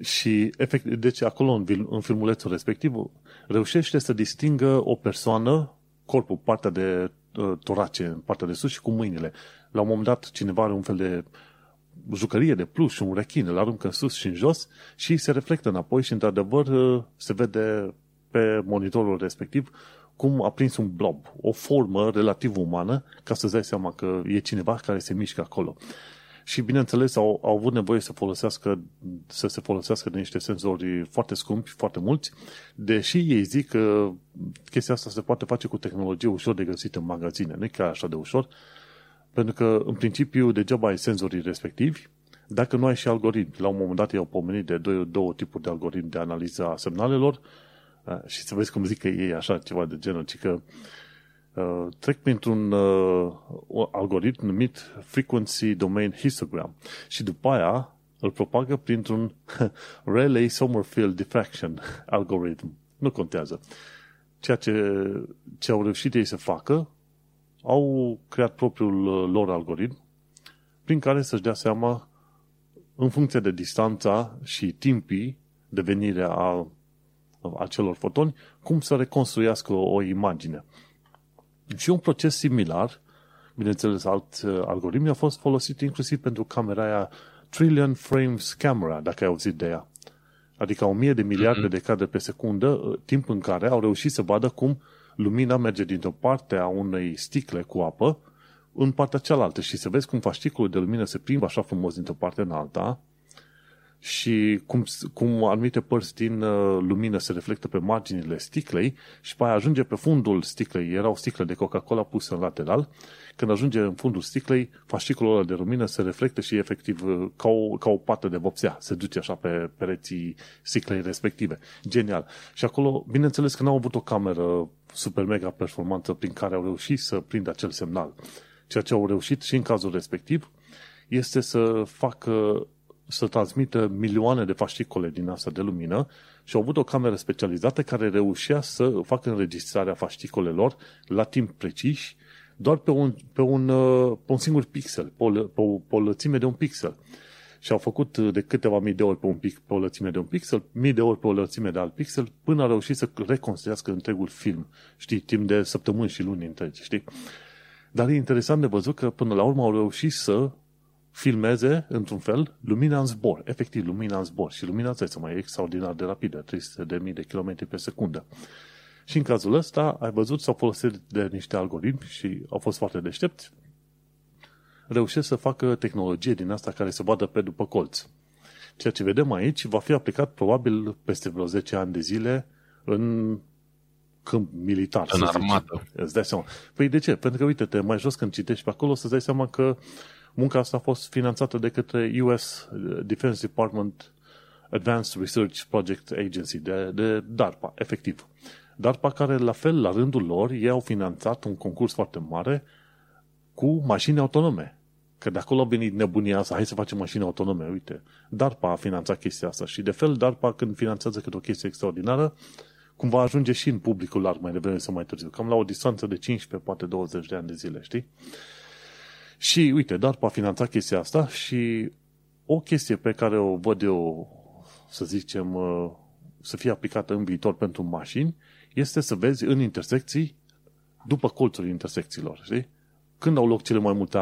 și, efect, deci, acolo, în, în filmulețul respectiv, reușește să distingă o persoană, corpul, partea de uh, torace, partea de sus și cu mâinile. La un moment dat, cineva are un fel de jucărie de plus și un rechin, îl aruncă în sus și în jos și se reflectă înapoi și, într-adevăr, uh, se vede pe monitorul respectiv cum a prins un blob, o formă relativ umană, ca să-ți dai seama că e cineva care se mișcă acolo. Și, bineînțeles, au, au avut nevoie să, folosească, să se folosească de niște senzori foarte scumpi, foarte mulți, deși ei zic că chestia asta se poate face cu tehnologie ușor de găsit în magazine. Nu e chiar așa de ușor, pentru că, în principiu, degeaba ai senzorii respectivi, dacă nu ai și algoritmi. La un moment dat i-au pomenit de două, două tipuri de algoritmi de analiză a semnalelor și să vezi cum zic că ei așa ceva de genul, ci că uh, trec printr-un uh, algoritm numit Frequency Domain Histogram și după aia îl propagă printr-un Rayleigh Sommerfield Diffraction algoritm. Nu contează. Ceea ce, ce au reușit ei să facă, au creat propriul uh, lor algoritm prin care să-și dea seama în funcție de distanța și timpii de venire a acelor fotoni, cum să reconstruiască o, o imagine. Și un proces similar, bineînțeles, alt uh, algoritmi, a fost folosit inclusiv pentru camera aia Trillion Frames Camera, dacă ai auzit de ea. Adică o mie de miliarde mm-hmm. de cadre pe secundă, uh, timp în care au reușit să vadă cum lumina merge dintr-o parte a unei sticle cu apă în partea cealaltă și să vezi cum fasciculul de lumină se plimbă așa frumos dintr-o parte în alta și cum, cum anumite părți din uh, lumină se reflectă pe marginile sticlei și pe aia ajunge pe fundul sticlei. Era o sticlă de Coca-Cola pusă în lateral. Când ajunge în fundul sticlei, fasciculul ăla de lumină se reflectă și efectiv uh, ca o, ca o pată de vopsea. Se duce așa pe pereții sticlei respective. Genial. Și acolo, bineînțeles că n-au avut o cameră super mega performantă prin care au reușit să prindă acel semnal. Ceea ce au reușit și în cazul respectiv este să facă să transmită milioane de fascicole din asta de lumină și au avut o cameră specializată care reușea să facă înregistrarea fascicolelor la timp precis doar pe un, pe un, uh, pe un singur pixel, pe o, pe, o, pe o lățime de un pixel. Și au făcut uh, de câteva mii de ori pe, un pic, pe o lățime de un pixel, mii de ori pe o lățime de alt pixel, până a reușit să reconstruiască întregul film, știi, timp de săptămâni și luni întregi, știi? Dar e interesant de văzut că până la urmă au reușit să filmeze, într-un fel, lumina în zbor. Efectiv, lumina în zbor. Și lumina asta este mai extraordinar de rapidă, 300.000 de km pe secundă. Și în cazul ăsta, ai văzut, s-au folosit de niște algoritmi și au fost foarte deștepți, reușesc să facă tehnologie din asta care se vadă pe după colț. Ceea ce vedem aici va fi aplicat probabil peste vreo 10 ani de zile în câmp militar. În armată. Îți dai seama. Păi de ce? Pentru că, uite-te, mai jos când citești pe acolo, să-ți dai seama că munca asta a fost finanțată de către US Defense Department Advanced Research Project Agency, de, de DARPA, efectiv. DARPA care, la fel, la rândul lor, ei au finanțat un concurs foarte mare cu mașini autonome. Că de acolo a venit nebunia asta, hai să facem mașini autonome, uite. DARPA a finanțat chestia asta și de fel DARPA când finanțează câte o chestie extraordinară, cumva ajunge și în publicul larg mai devreme sau mai târziu, cam la o distanță de 15, poate 20 de ani de zile, știi? Și uite, DARPA a finanțat chestia asta și o chestie pe care o văd eu, să zicem, uh, să fie aplicată în viitor pentru mașini, este să vezi în intersecții, după colțul intersecțiilor, știi? Când au loc cele mai multe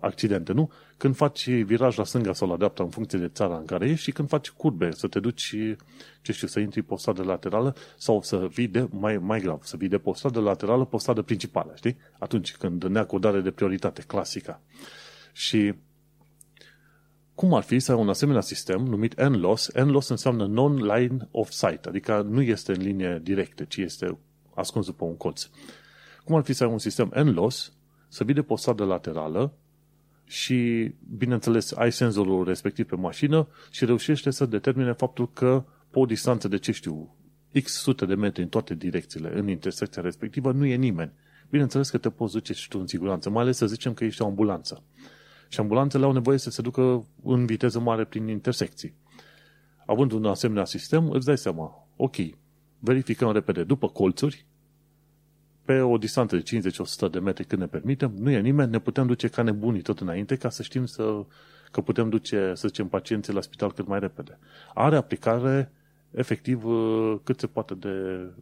accidente, nu? Când faci viraj la stânga sau la dreapta în funcție de țara în care ești și când faci curbe, să te duci, ce știu, să intri pe o stradă laterală sau să vii de, mai, mai grav, să vii de pe o stradă laterală pe o stradă principală, știi? Atunci când neacordare de prioritate, clasică. Și cum ar fi să ai un asemenea sistem numit NLOS? NLOS înseamnă Non-Line of Sight, adică nu este în linie directă, ci este ascuns după un colț. Cum ar fi să ai un sistem NLOS să vii de pe o stradă laterală și, bineînțeles, ai senzorul respectiv pe mașină și reușește să determine faptul că pe o distanță de, ce știu, X sute de metri în toate direcțiile, în intersecția respectivă, nu e nimeni. Bineînțeles că te poți duce și tu în siguranță, mai ales să zicem că ești o ambulanță. Și ambulanțele au nevoie să se ducă în viteză mare prin intersecții. Având un asemenea sistem, îți dai seama, ok, verificăm repede după colțuri, pe o distanță de 50-100 de metri când ne permitem, nu e nimeni, ne putem duce ca nebunii tot înainte ca să știm să, că putem duce, să zicem, pacienții la spital cât mai repede. Are aplicare efectiv cât se poate de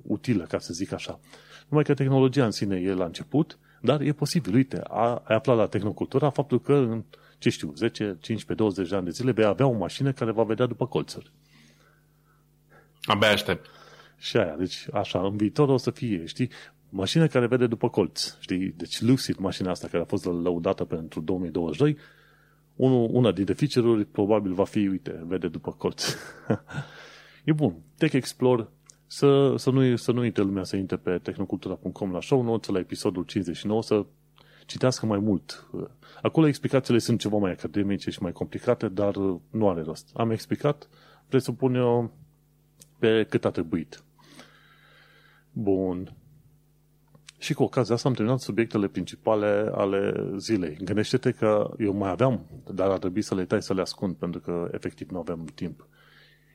utilă, ca să zic așa. Numai că tehnologia în sine e la început, dar e posibil. Uite, a, ai aflat la tehnocultura faptul că în, ce știu, 10, 15, 20 de ani de zile vei avea o mașină care va vedea după colțuri. Abia aștept. Și aia, deci așa, în viitor o să fie, știi, mașină care vede după colț, știi, deci Lucid, mașina asta care a fost lăudată pentru 2022, unul, una dintre feature-uri probabil va fi, uite, vede după colț. e bun. Tech Explore să, să, nu, să nu uite lumea să intre pe tehnocultura.com la show notes, la episodul 59, să citească mai mult. Acolo explicațiile sunt ceva mai academice și mai complicate, dar nu are rost. Am explicat, presupun eu, pe cât a trebuit. Bun. Și cu ocazia asta am terminat subiectele principale ale zilei. Gândește-te că eu mai aveam, dar ar trebui să le tai să le ascund, pentru că efectiv nu avem timp.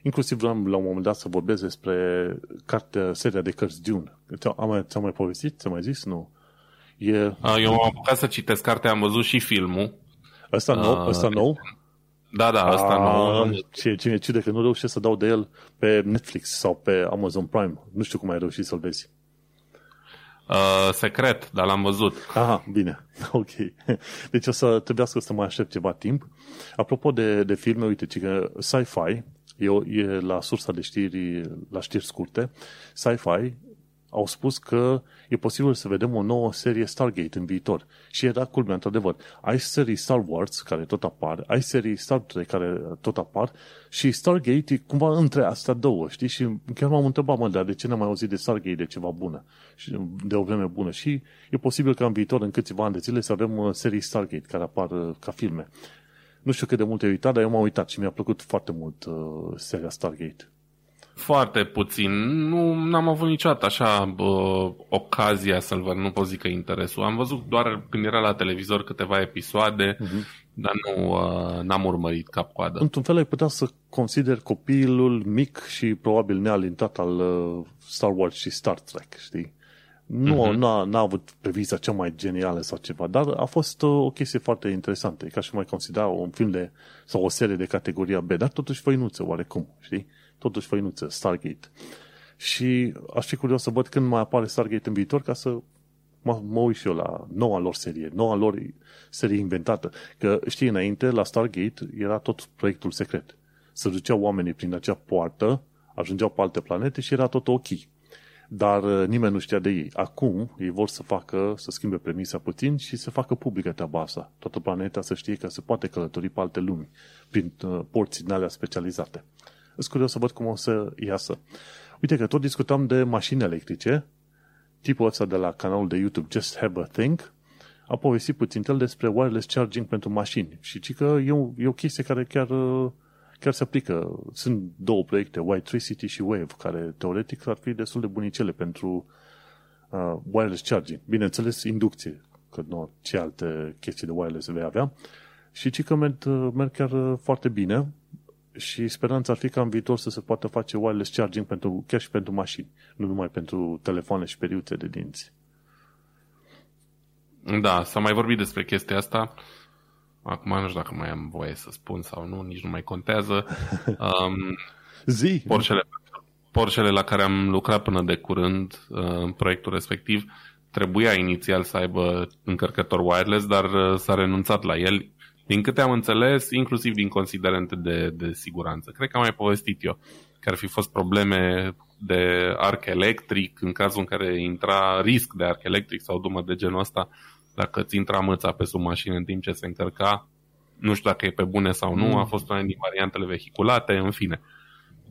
Inclusiv vreau la un moment dat să vorbesc despre cartea, seria de cărți Dune. Ți-am mai, ți mai povestit? Ți-am mai zis? Nu. E... Eu m-am apucat să citesc cartea, am văzut și filmul. Ăsta nou? Ăsta nou? Da, da, ăsta nou. Ce, cine cide că nu reușește să dau de el pe Netflix sau pe Amazon Prime. Nu știu cum ai reușit să-l vezi. Uh, secret, dar l-am văzut. Aha, bine. Ok. Deci o să trebuiască să mai aștept ceva timp. Apropo de, de filme, uite, că sci-fi, e, e la sursa de știri, la știri scurte, sci-fi au spus că e posibil să vedem o nouă serie Stargate în viitor. Și era culmea, într-adevăr. Ai serii Star Wars, care tot apar, ai serii Star Trek, care tot apar, și Stargate e cumva între astea două, știi? Și chiar m-am întrebat, mă, dar de ce n-am mai auzit de Stargate de ceva bună? Și de o vreme bună. Și e posibil că în viitor, în câțiva ani de zile, să avem uh, serii Stargate care apar uh, ca filme. Nu știu cât de mult ai uitat, dar eu m-am uitat și mi-a plăcut foarte mult uh, seria Stargate. Foarte puțin. Nu am avut niciodată așa bă, ocazia să-l văd, nu pot zic că interesul. Am văzut doar când era la televizor câteva episoade, uh-huh. Dar nu uh, n-am urmărit cap-coadă. Într-un fel ai putea să consider copilul mic și probabil nealintat al uh, Star Wars și Star Trek, știi? Nu uh-huh. n-a, n-a avut previza cea mai genială sau ceva, dar a fost uh, o chestie foarte interesantă. E ca și mai considera un film de, sau o serie de categoria B, dar totuși făinuță oarecum, știi? Totuși făinuță, Stargate. Și aș fi curios să văd când mai apare Stargate în viitor ca să mă, mă uit și eu la noua lor serie, noua lor serie inventată. Că știi, înainte, la Stargate era tot proiectul secret. Se duceau oamenii prin acea poartă, ajungeau pe alte planete și era tot ok. Dar uh, nimeni nu știa de ei. Acum ei vor să facă, să schimbe premisa puțin și să facă publică treaba asta. Toată planeta să știe că se poate călători pe alte lumi prin uh, porți din alea specializate. Îți curios să văd cum o să iasă. Uite că tot discutam de mașini electrice. Tipul ăsta de la canalul de YouTube Just Have a Think a povestit puțin el despre wireless charging pentru mașini. Și ci că e o, e o chestie care chiar uh, chiar se aplică. Sunt două proiecte, White City și Wave, care teoretic ar fi destul de bunicele pentru uh, wireless charging. Bineînțeles, inducție, că nu ce alte chestii de wireless vei avea. Și ci că merg, merg chiar foarte bine și speranța ar fi ca în viitor să se poată face wireless charging pentru, chiar și pentru mașini, nu numai pentru telefoane și periuțe de dinți. Da, s-a mai vorbit despre chestia asta. Acum nu știu dacă mai am voie să spun sau nu, nici nu mai contează. Um, Zi! Porschele, Porschele la care am lucrat până de curând uh, în proiectul respectiv trebuia inițial să aibă încărcător wireless, dar uh, s-a renunțat la el. Din câte am înțeles, inclusiv din considerente de, de siguranță. Cred că am mai povestit eu că ar fi fost probleme de arc electric în cazul în care intra risc de arc electric sau dumă de genul ăsta dacă ți intra mâța pe sub mașină în timp ce se încărca, nu știu dacă e pe bune sau nu, mm. a fost una din variantele vehiculate, în fine.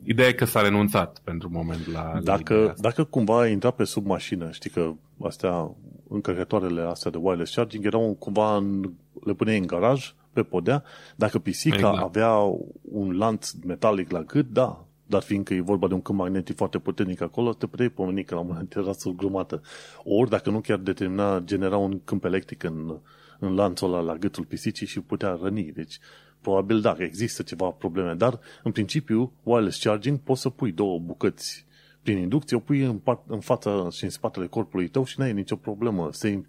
Ideea e că s-a renunțat pentru moment la... Dacă, dacă cumva ai intrat pe sub mașină, știi că astea, încărcătoarele astea de wireless charging erau cumva în, le puneai în garaj, pe podea, dacă pisica exact. avea un lanț metalic la gât, da, dar fiindcă e vorba de un câmp magnetic foarte puternic acolo, te puteai pomeni că la un moment era grumată. Ori, dacă nu chiar determina, genera un câmp electric în, în lanțul ăla la gâtul pisicii și putea răni. Deci, probabil da, există ceva probleme, dar în principiu, wireless charging poți să pui două bucăți prin inducție, o pui în, part, în fața și în spatele corpului tău și n-ai nicio problemă. Se,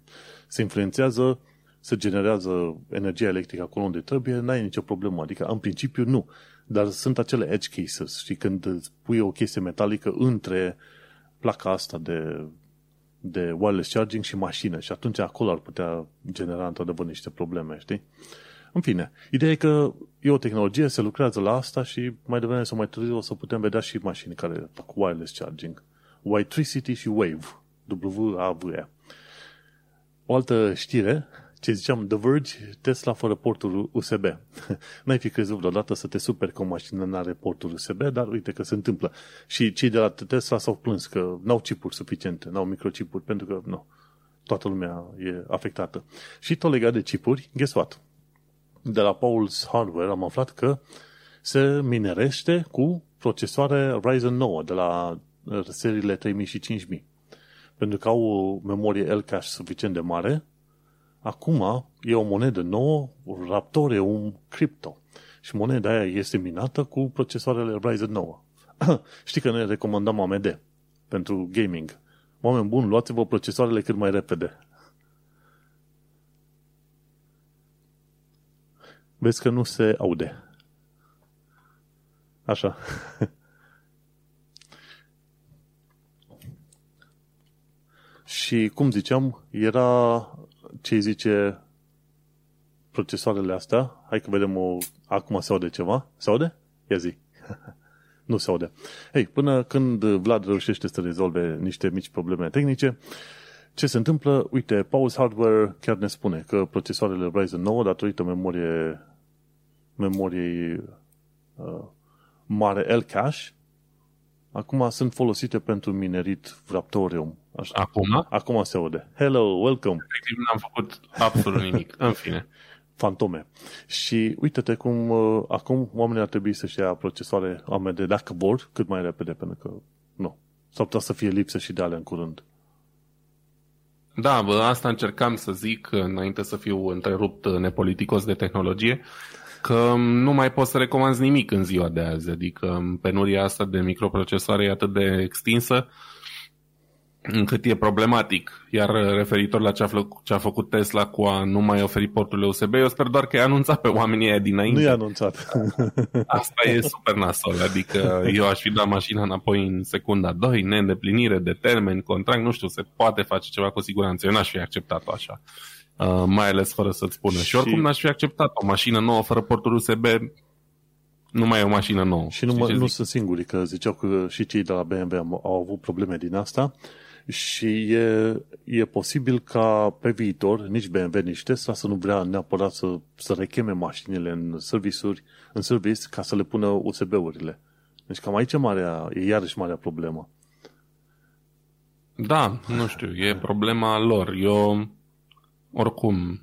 se influențează, se generează energia electrică acolo unde trebuie, n-ai nicio problemă. Adică, în principiu, nu. Dar sunt acele edge cases, știi, când pui o chestie metalică între placa asta de, de wireless charging și mașină și atunci acolo ar putea genera într-adevăr niște probleme, știi? În fine, ideea e că e o tehnologie, se lucrează la asta și mai devreme sau mai târziu o să putem vedea și mașini care fac wireless charging. White și Wave. W-A-V-E. O altă știre ce ziceam, The Verge, Tesla fără portul USB. N-ai fi crezut vreodată să te superi că o mașină nu are portul USB, dar uite că se întâmplă. Și cei de la Tesla s-au plâns că n-au chipuri suficiente, n-au microchipuri, pentru că nu, toată lumea e afectată. Și tot legat de chipuri, guess what? De la Paul's Hardware am aflat că se minerește cu procesoare Ryzen 9 de la seriile 3000 și 5000. Pentru că au o memorie L-cache suficient de mare Acum e o monedă nouă, un Crypto. Și moneda aia este minată cu procesoarele Ryzen 9. Știi că ne recomandăm AMD pentru gaming. Oameni buni, luați-vă procesoarele cât mai repede. Vezi că nu se aude. Așa. Și cum ziceam, era ce zice procesoarele astea. Hai că vedem o... Acum se aude ceva. Se aude? Ia zi. nu se aude. Hei, până când Vlad reușește să rezolve niște mici probleme tehnice, ce se întâmplă? Uite, Pause Hardware chiar ne spune că procesoarele Ryzen 9, datorită memorie, memoriei uh, mare L-cache, acum sunt folosite pentru minerit Raptorium Așa. Acum? Acum se aude. Hello, welcome. Efectiv n-am făcut absolut nimic. În fine. Fantome. Și uite-te cum uh, acum oamenii ar trebui să-și ia procesoare AMD dacă vor, cât mai repede, pentru că nu. S-ar putea să fie lipsă și de alea în curând. Da, bă, asta încercam să zic înainte să fiu întrerupt nepoliticos de tehnologie, că nu mai poți să recomanzi nimic în ziua de azi. Adică penuria asta de microprocesoare e atât de extinsă încât e problematic. Iar referitor la ce a, făcut, ce a făcut Tesla cu a nu mai oferi porturile USB, eu sper doar că i-a anunțat pe oamenii aia dinainte. Nu i-a anunțat. Asta e super nasol. Adică eu aș fi dat mașina înapoi în secunda 2, neîndeplinire de termen, contract, nu știu, se poate face ceva cu siguranță. Eu n-aș fi acceptat-o așa. Uh, mai ales fără să-ți spună. Și, și oricum n-aș fi acceptat o mașină nouă fără porturi USB nu mai e o mașină nouă. Și nu, mă, nu sunt singuri, că ziceau că și cei de la BMW au avut probleme din asta și e, e posibil ca pe viitor nici BMW, nici Tesla să nu vrea neapărat să, să recheme mașinile în servisuri, în service ca să le pună USB-urile. Deci cam aici marea, e iarăși marea problemă. Da, nu știu, e problema lor. Eu, oricum,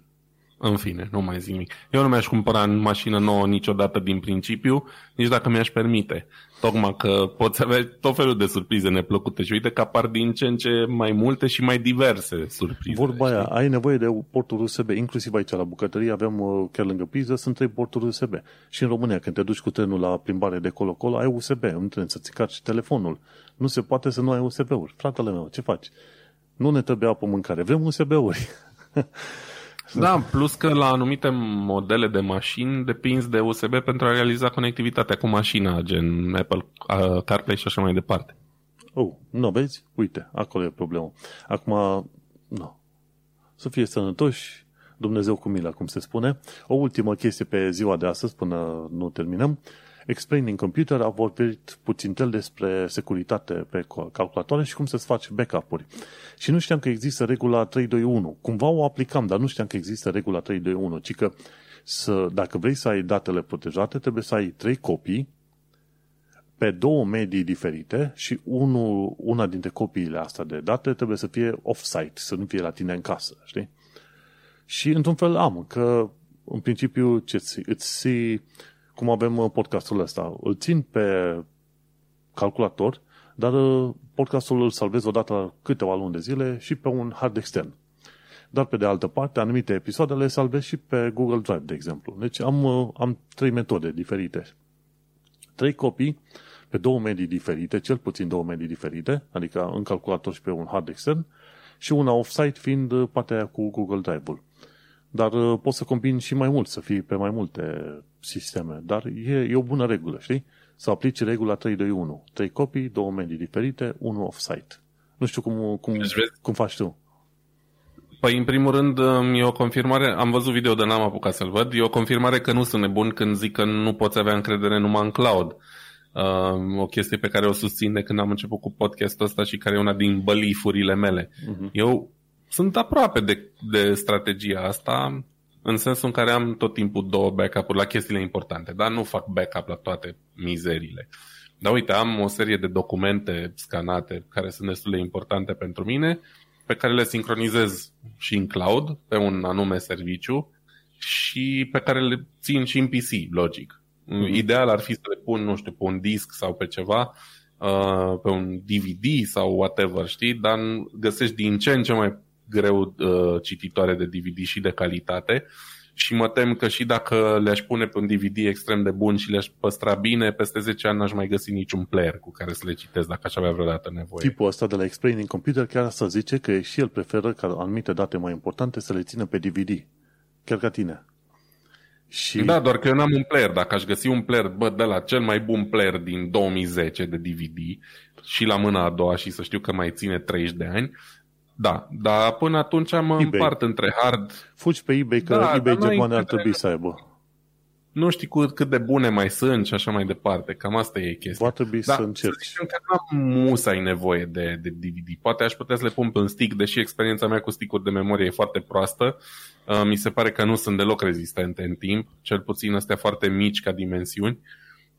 în fine, nu mai zic nimic. Eu nu mi-aș cumpăra în mașină nouă niciodată din principiu, nici dacă mi-aș permite. Tocmai că poți avea tot felul de surprize neplăcute și uite că apar din ce în ce mai multe și mai diverse surprize. Vorba aia, ai nevoie de porturi USB, inclusiv aici la bucătărie avem uh, chiar lângă piză, sunt trei porturi USB. Și în România, când te duci cu trenul la plimbare de colo-colo, ai USB, în tren să-ți carci telefonul. Nu se poate să nu ai USB-uri. Fratele meu, ce faci? Nu ne trebuie apă mâncare, vrem USB-uri. Da, plus că la anumite modele de mașini depinzi de USB pentru a realiza conectivitatea cu mașina, gen Apple CarPlay și așa mai departe. Oh, nu vezi? Uite, acolo e problema. Acum, nu. Să fie sănătoși, Dumnezeu cu mila, cum se spune. O ultimă chestie pe ziua de astăzi, până nu terminăm. Explaining Computer a vorbit puțin tel despre securitate pe calculatoare și cum să-ți faci backup-uri. Și nu știam că există regula 321. Cumva o aplicam, dar nu știam că există regula 321, ci că să, dacă vrei să ai datele protejate, trebuie să ai trei copii pe două medii diferite și unul, una dintre copiile astea de date trebuie să fie off-site, să nu fie la tine în casă, știi? Și într-un fel am, că în principiu ce îți, cum avem uh, podcastul ăsta, îl țin pe calculator, dar uh, podcastul îl salvez odată la câteva luni de zile și pe un hard extern. Dar pe de altă parte, anumite episoade le salvez și pe Google Drive, de exemplu. Deci am, uh, am trei metode diferite. Trei copii pe două medii diferite, cel puțin două medii diferite, adică în calculator și pe un hard extern, și una off-site fiind partea aia cu Google Drive-ul. Dar uh, poți să combini și mai mult, să fii pe mai multe sisteme. Dar e, e o bună regulă, știi? Să aplici regula 3-2-1. Trei copii, două medii diferite, unul off-site. Nu știu cum, cum, deci cum faci tu. Păi, în primul rând, um, e o confirmare, am văzut video de n-am apucat să-l văd, e o confirmare că nu sunt nebun când zic că nu poți avea încredere numai în cloud. Uh, o chestie pe care o susțin de când am început cu podcastul ăsta și care e una din bălifurile mele. Uh-huh. Eu sunt aproape de, de strategia asta, în sensul în care am tot timpul două backup-uri la chestiile importante, dar nu fac backup la toate mizerile. Dar uite, am o serie de documente scanate care sunt destul de importante pentru mine, pe care le sincronizez și în cloud, pe un anume serviciu, și pe care le țin și în PC, logic. Mm-hmm. Ideal ar fi să le pun, nu știu, pe un disc sau pe ceva, uh, pe un DVD sau whatever, știi? Dar găsești din ce în ce mai greu uh, cititoare de DVD și de calitate și mă tem că și dacă le-aș pune pe un DVD extrem de bun și le-aș păstra bine, peste 10 ani n-aș mai găsi niciun player cu care să le citesc dacă aș avea vreodată nevoie. Tipul ăsta de la Explaining Computer chiar asta zice că și el preferă ca anumite date mai importante să le țină pe DVD. Chiar ca tine. Și... Da, doar că eu n-am un player. Dacă aș găsi un player, bă, de la cel mai bun player din 2010 de DVD și la mâna a doua și să știu că mai ține 30 de ani, da, dar până atunci mă eBay. împart între hard... Fugi pe eBay, că da, eBay Germania ar trebui să aibă. Nu știi cu cât de bune mai sunt și așa mai departe. Cam asta e chestia. Va trebui da, să încerci. Să că nu am musai nevoie de, de DVD. Poate aș putea să le pun pe un stick, deși experiența mea cu stick de memorie e foarte proastă. Uh, mi se pare că nu sunt deloc rezistente în timp, cel puțin astea foarte mici ca dimensiuni.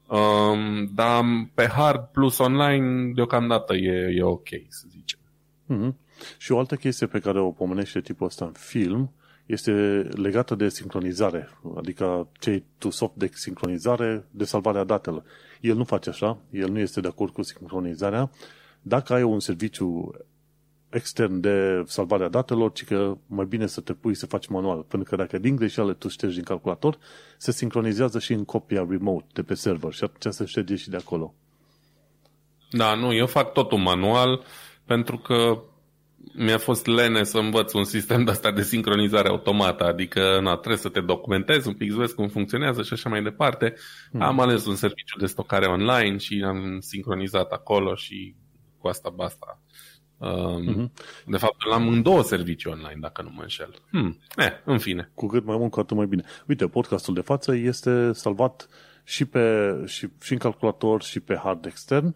Um, dar pe hard plus online deocamdată e, e ok, să zicem. Mm-hmm. Și o altă chestie pe care o pomenește tipul ăsta în film este legată de sincronizare, adică cei tu soft de sincronizare, de salvarea datelor. El nu face așa, el nu este de acord cu sincronizarea. Dacă ai un serviciu extern de salvarea datelor, ci că mai bine să te pui să faci manual. Pentru că dacă din greșeală tu ștergi din calculator, se sincronizează și în copia remote de pe server și atunci se șterge și de acolo. Da, nu, eu fac totul manual pentru că mi-a fost lene să învăț un sistem de asta de sincronizare automată, adică na, trebuie să te documentezi un pic, să vezi cum funcționează și așa mai departe. Hmm. Am ales un serviciu de stocare online și am sincronizat acolo și cu asta basta. Um, uh-huh. De fapt, l-am în două servicii online, dacă nu mă înșel. Hmm. Eh, în fine. Cu cât mai mult, cu atât mai bine. Uite, podcastul de față este salvat și, pe, și, și în calculator și pe hard extern.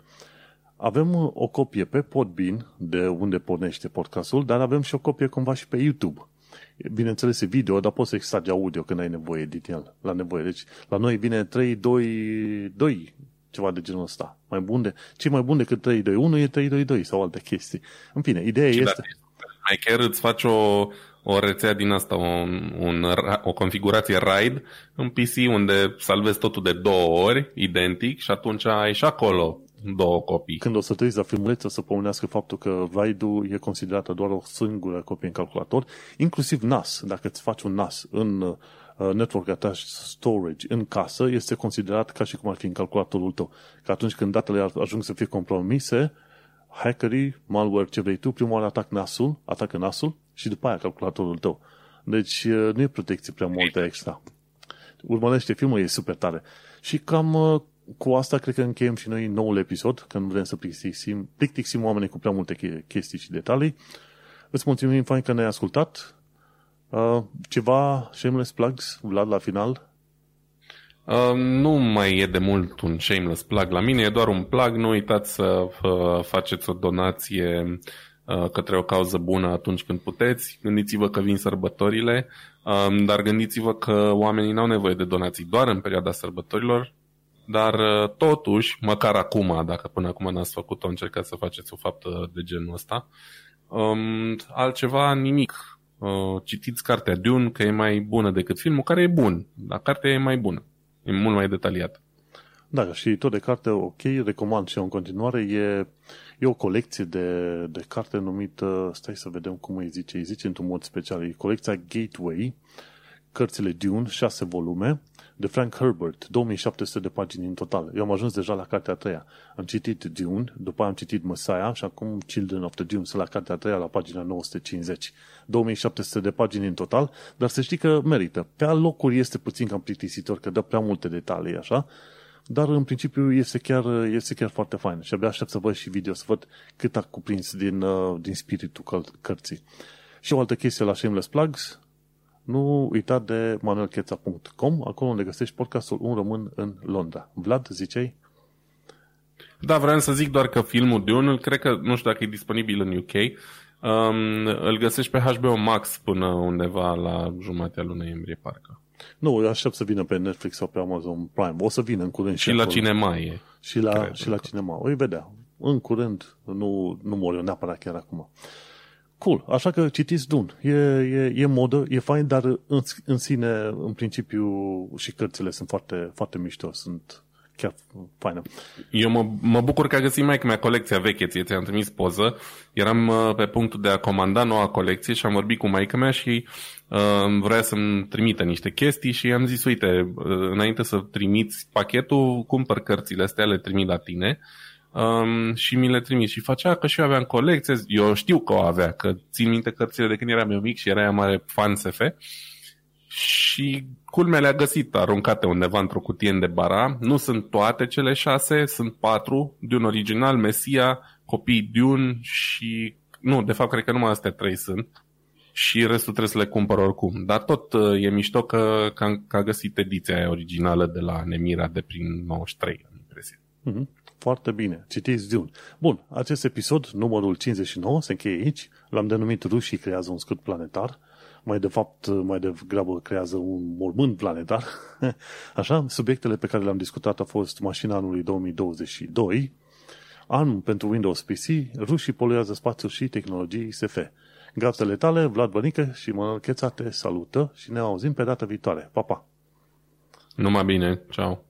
Avem o copie pe Podbean, de unde pornește podcastul, dar avem și o copie cumva și pe YouTube. Bineînțeles, e video, dar poți să extragi audio când ai nevoie din el, la nevoie. Deci, la noi vine 3, 2, 2 ceva de genul ăsta. Mai bun de, ce mai bun decât 3, 2, 1 e 3, 2, 2 sau alte chestii. În fine, ideea și este... mai chiar îți faci o, o rețea din asta, un, un, o configurație RAID în PC unde salvezi totul de două ori, identic, și atunci ai și acolo două copii. Când o să trăiți la filmuleț, să pomânească faptul că RAID-ul e considerată doar o singură copie în calculator, inclusiv NAS. Dacă îți faci un NAS în Uh, network attached storage în casă este considerat ca și cum ar fi în calculatorul tău. Că atunci când datele ajung să fie compromise, hackerii, malware, ce vrei tu, prima oară atac NAS-ul, atacă NAS-ul și după aia calculatorul tău. Deci uh, nu e protecție prea multă extra. Urmărește filmul, e super tare. Și cam uh, cu asta cred că încheiem și noi noul episod, că nu vrem să plictisim, plictisim oamenii cu prea multe chestii și detalii. Îți mulțumim fain că ne-ai ascultat Uh, ceva shameless plugs, Vlad, la final? Uh, nu mai e de mult un shameless plug la mine, e doar un plug. Nu uitați să uh, faceți o donație uh, către o cauză bună atunci când puteți. Gândiți-vă că vin sărbătorile, uh, dar gândiți-vă că oamenii nu au nevoie de donații doar în perioada sărbătorilor, dar uh, totuși, măcar acum, dacă până acum n-ați făcut-o, încercați să faceți o faptă de genul ăsta. Um, altceva, nimic uh, citiți cartea Dune, că e mai bună decât filmul, care e bun, dar cartea e mai bună, e mult mai detaliată. Da, și tot de carte, ok, recomand și eu în continuare, e, e o colecție de, de carte numită, stai să vedem cum îi zice, îi zice într-un mod special, e colecția Gateway, cărțile Dune, șase volume, de Frank Herbert, 2700 de pagini în total. Eu am ajuns deja la cartea a treia. Am citit Dune, după am citit Messiah și acum Children of the Dune, sunt la cartea a treia, la pagina 950. 2700 de pagini în total, dar să știi că merită. Pe locuri este puțin cam plictisitor, că dă prea multe detalii, așa, dar în principiu este chiar, este chiar foarte fain și abia aștept să văd și video, să văd cât a cuprins din, uh, din spiritul cărții. Și o altă chestie la Shameless Plugs, nu uita de manuelcheța.com, acolo unde găsești podcastul Un Român în Londra. Vlad, zicei? Da, vreau să zic doar că filmul Dune, cred că, nu știu dacă e disponibil în UK, um, îl găsești pe HBO Max până undeva la jumatea lunii noiembrie, parcă. Nu, eu aștept să vină pe Netflix sau pe Amazon Prime. O să vină în curând. Și, și la acolo. cinema e. Și la, cred, și la cinema. O vedea. În curând, nu, nu mor eu neapărat chiar acum. Cool, așa că citiți Dun. E, e, e modă, e fain, dar în, în sine, în principiu, și cărțile sunt foarte, foarte mișto, sunt chiar faină. Eu mă, mă bucur că a găsit mai mea colecția veche, ție ți-am trimis poză. Eram uh, pe punctul de a comanda noua colecție și am vorbit cu maica mea și uh, vrea să-mi trimită niște chestii și i-am zis, uite, uh, înainte să trimiți pachetul, cumpăr cărțile astea, le trimit la tine. Uh, um, și mi le trimis. Și facea că și eu aveam colecție, eu știu că o avea, că țin minte cărțile de când eram eu mic și era mare fan SF. Și culmea le-a găsit aruncate undeva într-o cutie în bara. Nu sunt toate cele șase, sunt patru. Dune original, Mesia, Copii Dune și... Nu, de fapt, cred că numai astea trei sunt. Și restul trebuie să le cumpăr oricum. Dar tot uh, e mișto că, că, că a găsit ediția aia originală de la Nemira de prin 93, am impresia. Mm-hmm. Foarte bine. Citiți Dune. Bun, acest episod, numărul 59, se încheie aici. L-am denumit Rușii creează un scut planetar. Mai de fapt, mai degrabă creează un mormânt planetar. Așa, subiectele pe care le-am discutat au fost mașina anului 2022, an pentru Windows PC, rușii poluează spațiul și tehnologii SF. Gazdele tale, Vlad Bănică și Manuel Cheța te salută și ne auzim pe data viitoare. Pa, pa! Numai bine, ceau!